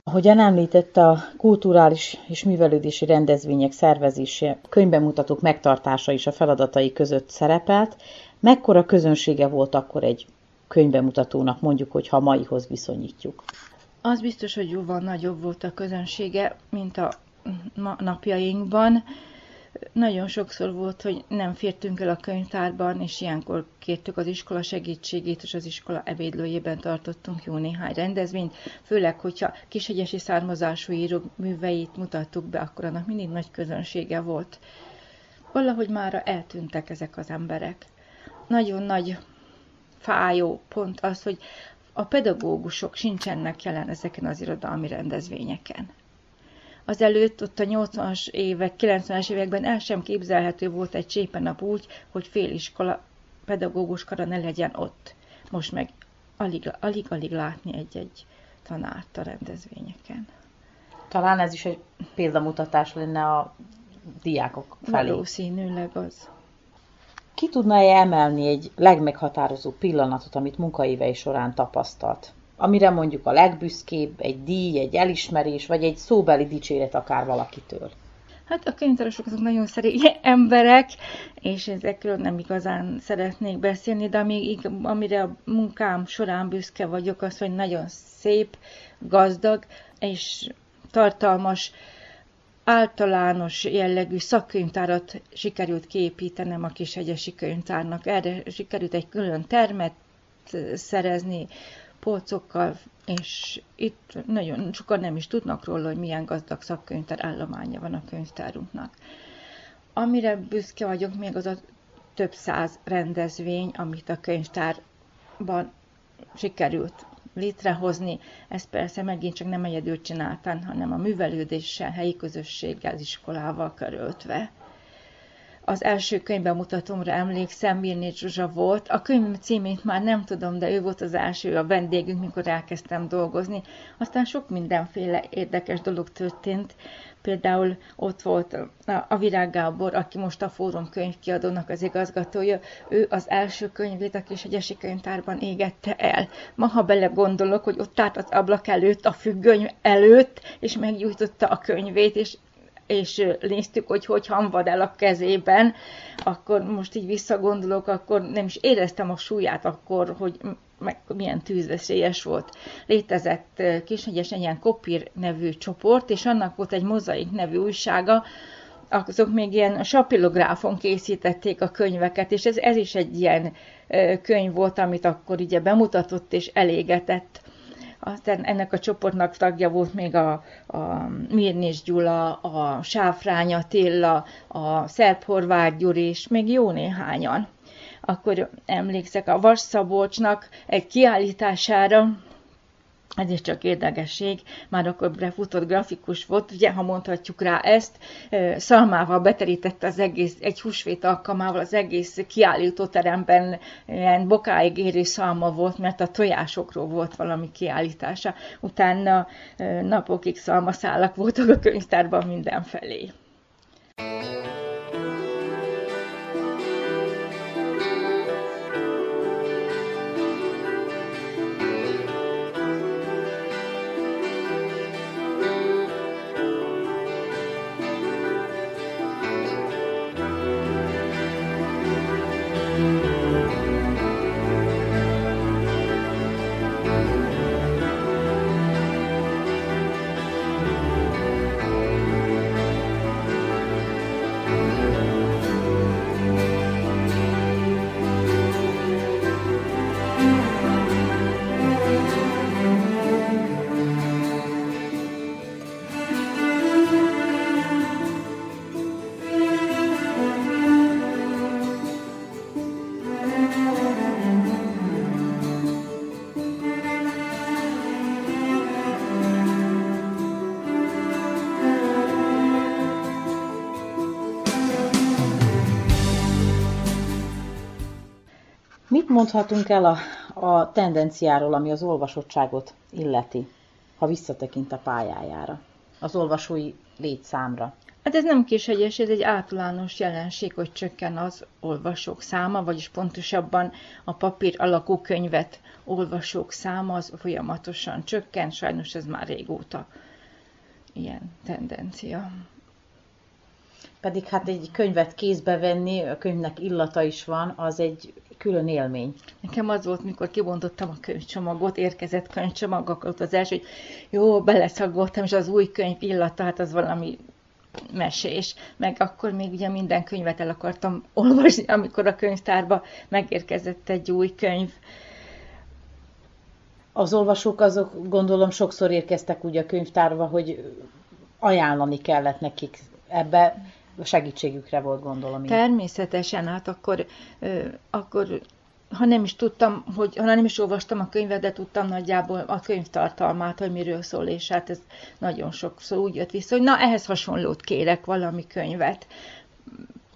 Ahogyan említette, a kulturális és művelődési rendezvények szervezése, könyvbemutatók megtartása is a feladatai között szerepelt. Mekkora közönsége volt akkor egy könyvbemutatónak, mondjuk, hogy ha maihoz viszonyítjuk? Az biztos, hogy jóval nagyobb volt a közönsége, mint a napjainkban nagyon sokszor volt, hogy nem fértünk el a könyvtárban, és ilyenkor kértük az iskola segítségét, és az iskola ebédlőjében tartottunk jó néhány rendezvényt, főleg, hogyha kisegyesi származású írók műveit mutattuk be, akkor annak mindig nagy közönsége volt. Valahogy már eltűntek ezek az emberek. Nagyon nagy fájó pont az, hogy a pedagógusok sincsenek jelen ezeken az irodalmi rendezvényeken előtt ott a 80-as évek, 90-es években el sem képzelhető volt egy csépenap úgy, hogy féliskola pedagógus kara ne legyen ott. Most meg alig-alig látni egy-egy át a rendezvényeken. Talán ez is egy példamutatás lenne a diákok felé. Valószínűleg az. Ki tudna -e emelni egy legmeghatározó pillanatot, amit munkaévei során tapasztalt? Amire mondjuk a legbüszkébb, egy díj, egy elismerés, vagy egy szóbeli dicséret akár valakitől? Hát a könyvtárosok azok nagyon szerény (laughs) emberek, és ezekről nem igazán szeretnék beszélni, de ami, amire a munkám során büszke vagyok, az, hogy nagyon szép, gazdag és tartalmas általános jellegű szakkönyvtárat sikerült kiépítenem a Kishegyesi Könyvtárnak. Erre sikerült egy külön termet szerezni, polcokkal, és itt nagyon sokan nem is tudnak róla, hogy milyen gazdag szakkönyvtár állománya van a könyvtárunknak. Amire büszke vagyok még az a több száz rendezvény, amit a könyvtárban sikerült létrehozni. Ezt persze megint csak nem egyedül csináltam, hanem a művelődéssel, helyi közösséggel, iskolával körültve. Az első könyvben mutatomra emlékszem, Mirné Zsuzsa volt. A könyv címét már nem tudom, de ő volt az első a vendégünk, mikor elkezdtem dolgozni. Aztán sok mindenféle érdekes dolog történt. Például ott volt a Virág Gábor, aki most a Fórum könyvkiadónak az igazgatója, ő az első könyvét a Egyesi könyvtárban égette el. Ma, ha belegondolok, hogy ott állt az ablak előtt, a függöny előtt, és meggyújtotta a könyvét, és és néztük, hogy hogy hamvad el a kezében, akkor most így visszagondolok, akkor nem is éreztem a súlyát akkor, hogy meg milyen tűzveszélyes volt. Létezett Kisnegyesen ilyen Kopír nevű csoport, és annak volt egy Mozaik nevű újsága, azok még ilyen sapilográfon készítették a könyveket, és ez, ez is egy ilyen könyv volt, amit akkor ugye bemutatott és elégetett. Aztán ennek a csoportnak tagja volt még a, a Mirnés Gyula, a Sáfrány Attila, a Szerb Horváth Gyuri, és még jó néhányan. Akkor emlékszek a Vasszabolcsnak egy kiállítására, ez is csak érdekesség, már akkor befutott grafikus volt, ugye, ha mondhatjuk rá ezt, szalmával beterítette az egész, egy húsvét alkalmával az egész kiállítóteremben ilyen bokáig érő szalma volt, mert a tojásokról volt valami kiállítása. Utána napokig szalmaszálak voltak a könyvtárban mindenfelé. Mondhatunk el a, a tendenciáról, ami az olvasottságot illeti, ha visszatekint a pályájára, az olvasói létszámra? Hát ez nem kishegyes, ez egy általános jelenség, hogy csökken az olvasók száma, vagyis pontosabban a papír alakú könyvet olvasók száma az folyamatosan csökken, sajnos ez már régóta ilyen tendencia. Pedig hát egy könyvet kézbe venni, a könyvnek illata is van, az egy külön élmény. Nekem az volt, mikor kibontottam a könyvcsomagot, érkezett könyvcsomag, akkor az első, hogy jó, beleszagoltam, és az új könyv illata, hát az valami mesés, meg akkor még ugye minden könyvet el akartam olvasni, amikor a könyvtárba megérkezett egy új könyv. Az olvasók azok gondolom sokszor érkeztek úgy a könyvtárba, hogy ajánlani kellett nekik. Ebbe segítségükre volt, gondolom. Természetesen, hát akkor, akkor ha nem is tudtam, hogy, ha nem is olvastam a könyvet, de tudtam nagyjából a könyv tartalmát, hogy miről szól, és hát ez nagyon sokszor úgy jött vissza, hogy na, ehhez hasonlót kérek, valami könyvet.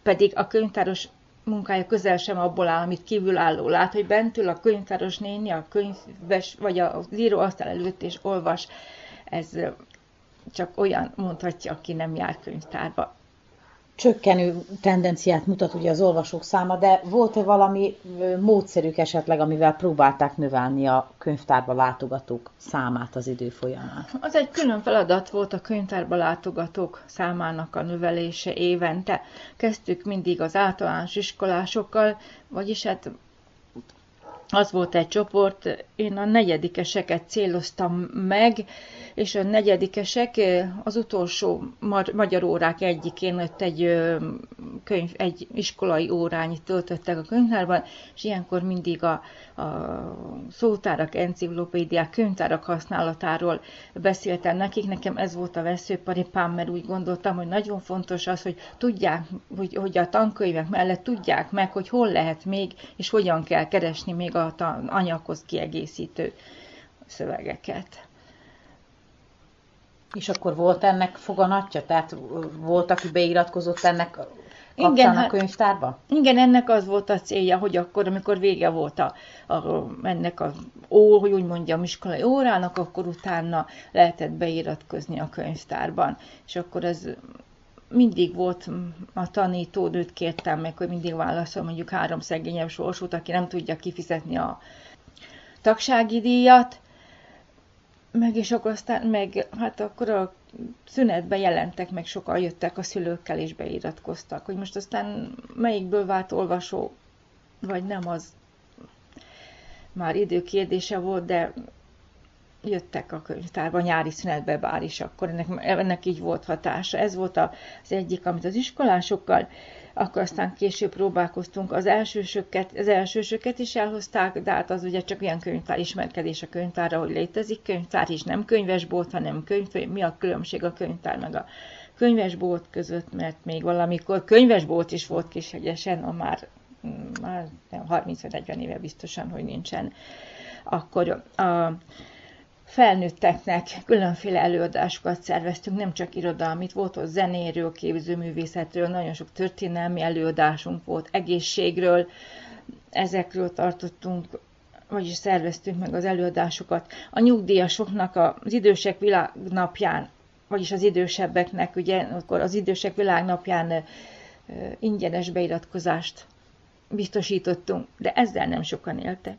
Pedig a könyvtáros munkája közel sem abból áll, amit kívülálló lát, hogy bentül a könyvtáros néni a könyves, vagy a író asztal előtt és olvas. Ez csak olyan mondhatja, aki nem jár könyvtárba csökkenő tendenciát mutat ugye az olvasók száma, de volt-e valami módszerük esetleg, amivel próbálták növelni a könyvtárba látogatók számát az idő folyamán? Az egy külön feladat volt a könyvtárba látogatók számának a növelése évente. Kezdtük mindig az általános iskolásokkal, vagyis hát az volt egy csoport, én a negyedikeseket céloztam meg, és a negyedikesek az utolsó magyar órák egyikén ott egy könyv, egy iskolai órányit töltöttek a könyvtárban, és ilyenkor mindig a, a szótárak, enciklopédiák, könyvtárak használatáról beszéltem nekik. Nekem ez volt a veszőparipám, mert úgy gondoltam, hogy nagyon fontos az, hogy tudják, hogy, hogy a tankönyvek mellett tudják meg, hogy hol lehet még, és hogyan kell keresni még a anyaghoz kiegészítő szövegeket. És akkor volt ennek foganatja? Tehát volt, aki beiratkozott ennek igen, a hát- könyvtárba? Igen, ennek az volt a célja, hogy akkor, amikor vége volt a, a, ennek a ó, hogy úgy mondjam, iskolai órának, akkor utána lehetett beiratkozni a könyvtárban. És akkor ez mindig volt a tanítónőt kértem meg, hogy mindig válaszol mondjuk három szegényebb sorsút, aki nem tudja kifizetni a tagsági díjat, meg és akkor aztán, meg hát akkor a szünetben jelentek, meg sokan jöttek a szülőkkel és beiratkoztak, hogy most aztán melyikből vált olvasó, vagy nem, az már időkérdése volt, de jöttek a könyvtárba nyári szünetbe bár is, akkor ennek, ennek így volt hatása. Ez volt az egyik, amit az iskolásokkal akkor aztán később próbálkoztunk az elsősöket, az elsősöket is elhozták, de hát az ugye csak ilyen könyvtár ismerkedés a könyvtárra, hogy létezik könyvtár is, nem könyvesbolt, hanem könyv, mi a különbség a könyvtár meg a könyvesbolt között, mert még valamikor könyvesbolt is volt Kishegyesen, a már, már 30-40 éve biztosan, hogy nincsen. Akkor a, felnőtteknek különféle előadásokat szerveztünk, nem csak irodalmit, volt ott zenéről, képzőművészetről, nagyon sok történelmi előadásunk volt, egészségről, ezekről tartottunk, vagyis szerveztünk meg az előadásokat. A nyugdíjasoknak az idősek világnapján, vagyis az idősebbeknek, ugye akkor az idősek világnapján ingyenes beiratkozást biztosítottunk, de ezzel nem sokan éltek.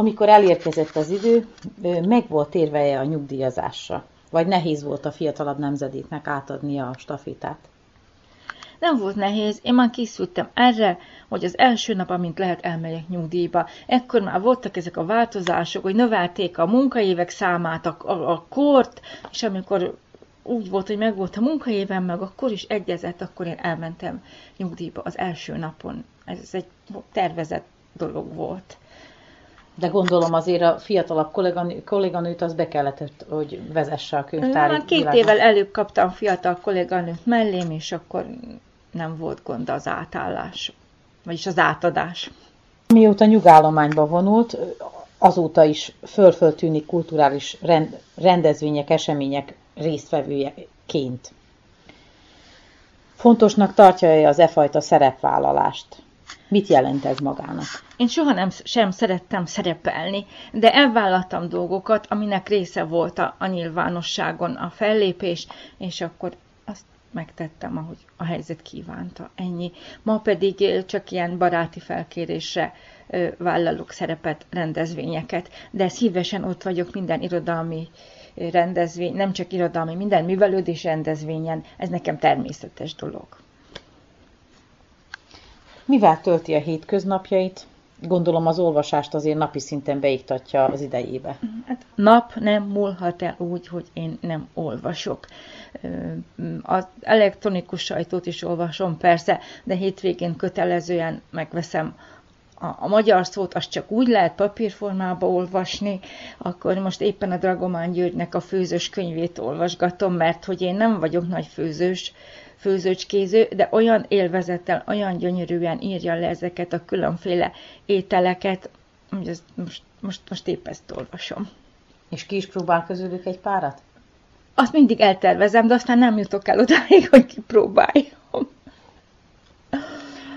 Amikor elérkezett az idő, meg volt érveje a nyugdíjazásra? Vagy nehéz volt a fiatalabb nemzedéknek átadni a stafétát? Nem volt nehéz, én már készültem erre, hogy az első nap, amint lehet, elmegyek nyugdíjba. Ekkor már voltak ezek a változások, hogy növelték a munkaévek számát, a, a, a kort, és amikor úgy volt, hogy meg volt a munkaévem, meg akkor is egyezett, akkor én elmentem nyugdíjba az első napon. Ez egy tervezett dolog volt. De gondolom azért a fiatalabb kolléganő, kolléganőt az be kellett, hogy vezesse a könyvtári Már két világot. évvel előbb kaptam fiatal kolléganőt mellém, és akkor nem volt gond az átállás, vagyis az átadás. Mióta nyugállományba vonult, azóta is föl tűnik kulturális rend, rendezvények, események résztvevőjeként. Fontosnak tartja-e az e fajta szerepvállalást? Mit jelent ez magának? Én soha nem sem szerettem szerepelni, de elvállaltam dolgokat, aminek része volt a, a nyilvánosságon a fellépés, és akkor azt megtettem, ahogy a helyzet kívánta. Ennyi. Ma pedig csak ilyen baráti felkérésre vállalok szerepet, rendezvényeket, de szívesen ott vagyok minden irodalmi rendezvény, nem csak irodalmi, minden művelődés rendezvényen, ez nekem természetes dolog. Mivel tölti a hétköznapjait? Gondolom az olvasást azért napi szinten beiktatja az idejébe. Hát nap nem múlhat el úgy, hogy én nem olvasok. Az elektronikus sajtót is olvasom persze, de hétvégén kötelezően megveszem a, magyar szót, azt csak úgy lehet papírformába olvasni, akkor most éppen a Dragomán Györgynek a főzős könyvét olvasgatom, mert hogy én nem vagyok nagy főzős, főzőcskéző, de olyan élvezettel, olyan gyönyörűen írja le ezeket a különféle ételeket, hogy ezt most, most, most épp ezt olvasom. És ki is próbál közülük egy párat? Azt mindig eltervezem, de aztán nem jutok el odáig, hogy kipróbáljam.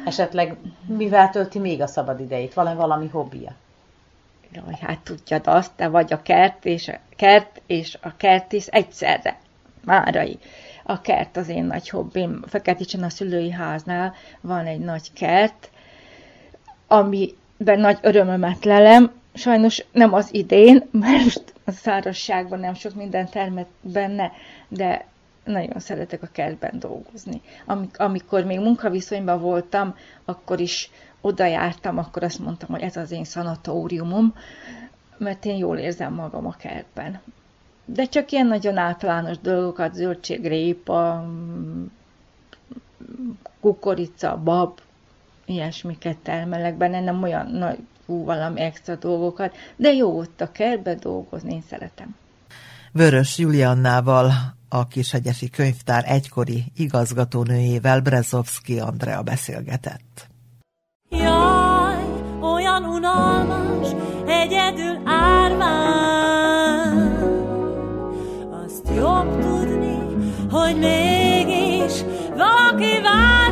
Esetleg mivel tölti még a szabad idejét? Van-e valami hobbija? Jaj, hát tudjad azt, te vagy a kert és a kert és a kertész egyszerre. Márai. A kert az én nagy hobbim. Feketicsen a szülői háznál van egy nagy kert, amiben nagy örömömet lelem. Sajnos nem az idén, mert a szárazságban nem sok minden termet benne, de nagyon szeretek a kertben dolgozni. Amikor még munkaviszonyban voltam, akkor is oda jártam, akkor azt mondtam, hogy ez az én szanatóriumom, mert én jól érzem magam a kertben. De csak ilyen nagyon általános dolgokat, zöldségrépa, kukorica, bab, ilyesmiket termelek benne, nem olyan nagy hú, valami extra dolgokat, de jó ott a kertben dolgozni, én szeretem. Vörös Juliannával, a Kishegyesi Könyvtár egykori igazgatónőjével Brezovski Andrea beszélgetett. Jaj, olyan unalmas, egyedül árván. Jobb tudni, hogy mégis valaki vár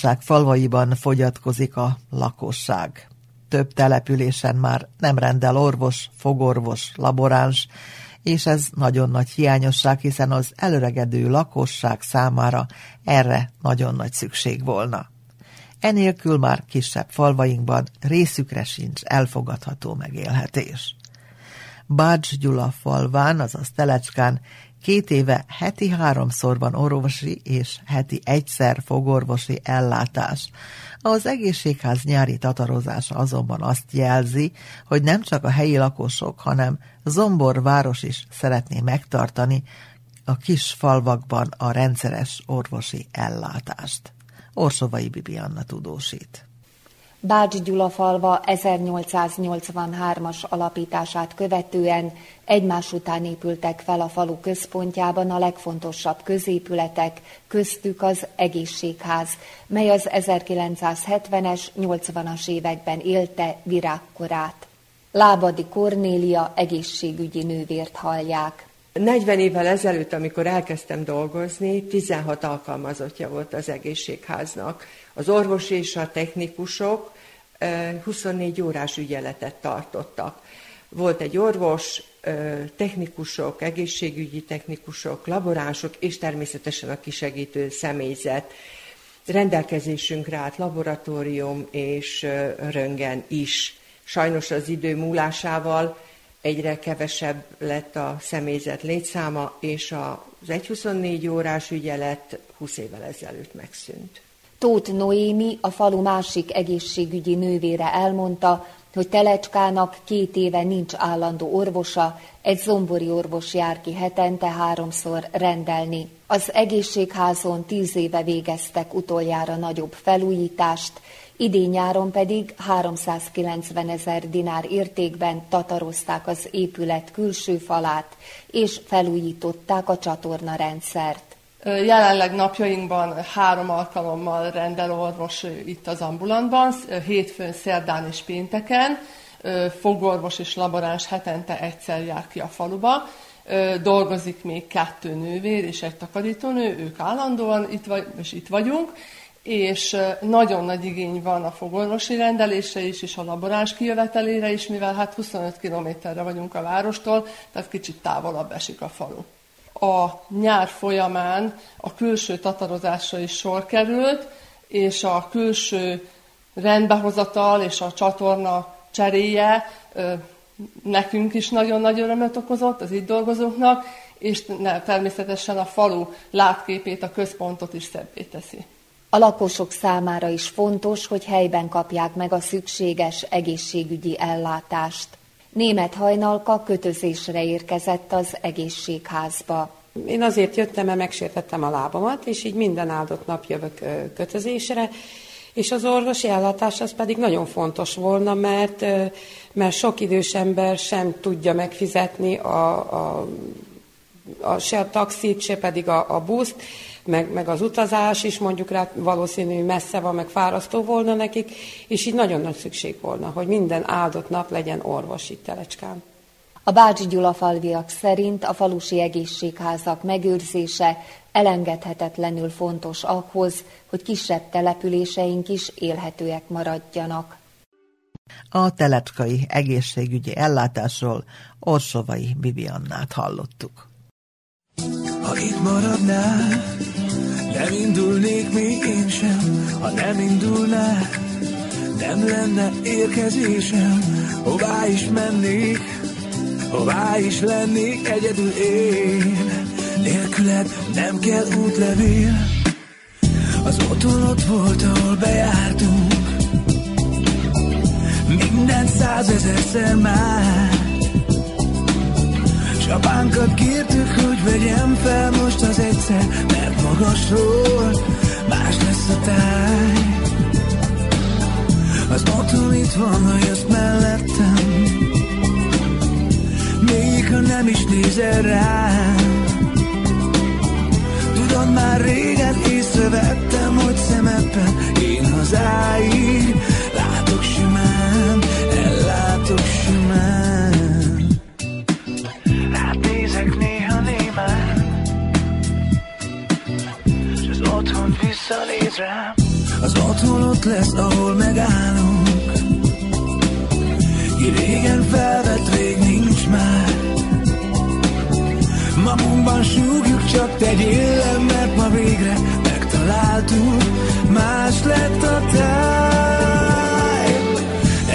Vajdaság falvaiban fogyatkozik a lakosság. Több településen már nem rendel orvos, fogorvos, laboráns, és ez nagyon nagy hiányosság, hiszen az előregedő lakosság számára erre nagyon nagy szükség volna. Enélkül már kisebb falvainkban részükre sincs elfogadható megélhetés. Bács Gyula falván, azaz Telecskán két éve heti háromszor van orvosi és heti egyszer fogorvosi ellátás. Az egészségház nyári tatarozása azonban azt jelzi, hogy nem csak a helyi lakosok, hanem Zombor város is szeretné megtartani a kis falvakban a rendszeres orvosi ellátást. Orsovai Bibianna tudósít. Bács Gyula falva 1883-as alapítását követően egymás után épültek fel a falu központjában a legfontosabb középületek, köztük az egészségház, mely az 1970-es, 80-as években élte virágkorát. Lábadi Kornélia egészségügyi nővért hallják. 40 évvel ezelőtt, amikor elkezdtem dolgozni, 16 alkalmazottja volt az egészségháznak. Az orvos és a technikusok 24 órás ügyeletet tartottak. Volt egy orvos, technikusok, egészségügyi technikusok, laboránsok, és természetesen a kisegítő személyzet. Rendelkezésünkre állt laboratórium és röngen is. Sajnos az idő múlásával egyre kevesebb lett a személyzet létszáma, és az 1-24 órás ügyelet 20 évvel ezelőtt megszűnt. Tóth Noémi, a falu másik egészségügyi nővére elmondta, hogy Telecskának két éve nincs állandó orvosa, egy zombori orvos jár ki hetente háromszor rendelni. Az egészségházon tíz éve végeztek utoljára nagyobb felújítást, idén nyáron pedig 390 ezer dinár értékben tatarozták az épület külső falát, és felújították a csatorna rendszert. Jelenleg napjainkban három alkalommal rendel orvos itt az ambulantban, hétfőn, szerdán és pénteken. Fogorvos és laboráns hetente egyszer jár ki a faluba. Dolgozik még kettő nővér és egy takarítónő, ők állandóan itt, vagy, és itt vagyunk és nagyon nagy igény van a fogorvosi rendelésre is, és a laboráns kijövetelére is, mivel hát 25 kilométerre vagyunk a várostól, tehát kicsit távolabb esik a falu a nyár folyamán a külső tatarozásra is sor került, és a külső rendbehozatal és a csatorna cseréje nekünk is nagyon nagy örömöt okozott, az itt dolgozóknak, és természetesen a falu látképét, a központot is szebbé teszi. A lakosok számára is fontos, hogy helyben kapják meg a szükséges egészségügyi ellátást. Német hajnalka kötözésre érkezett az egészségházba. Én azért jöttem, mert megsértettem a lábamat, és így minden áldott nap jövök kötözésre, és az orvosi ellátás az pedig nagyon fontos volna, mert, mert sok idős ember sem tudja megfizetni a, a, a, se a taxit, se pedig a, a buszt, meg, meg az utazás is mondjuk rá valószínű messze van, meg fárasztó volna nekik, és így nagyon nagy szükség volna, hogy minden áldott nap legyen orvos itt Telecskán. A Bácsi Gyula falviak szerint a falusi egészségházak megőrzése elengedhetetlenül fontos ahhoz, hogy kisebb településeink is élhetőek maradjanak. A telepkai egészségügyi ellátásról Orsovai Bibiannát hallottuk. Ha itt maradnál, nem indulnék még én sem, ha nem indulnál, nem lenne érkezésem, hová is mennék, hová is lennék egyedül én, nélküled nem kell útlevél, az otthon ott volt, ahol bejártunk, minden százezerszer már, Csapánkat kértük, hogy vegyem fel most az egyszer, mert magasról más lesz a táj. Az otthon itt van, ha jössz mellettem, még ha nem is nézel rám. ott lesz, ahol megállunk. Régen felvett rég nincs már. Magunkban súgjuk, csak tegyél le, mert ma végre megtaláltuk. Más lett a táj.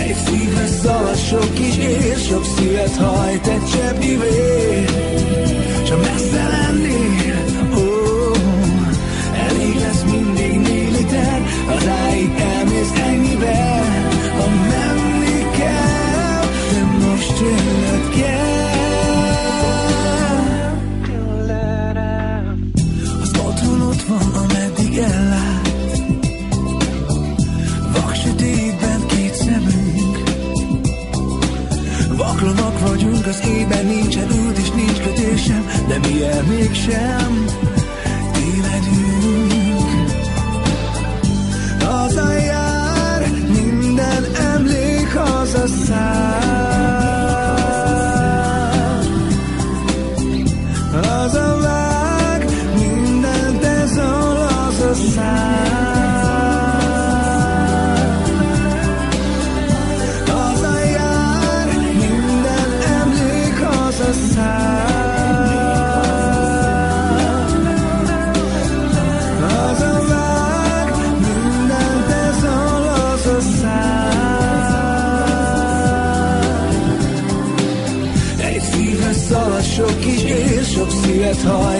Egy szíves szalad sok kis ér, sok szívet hajt egy csepp de miért mégsem? toy.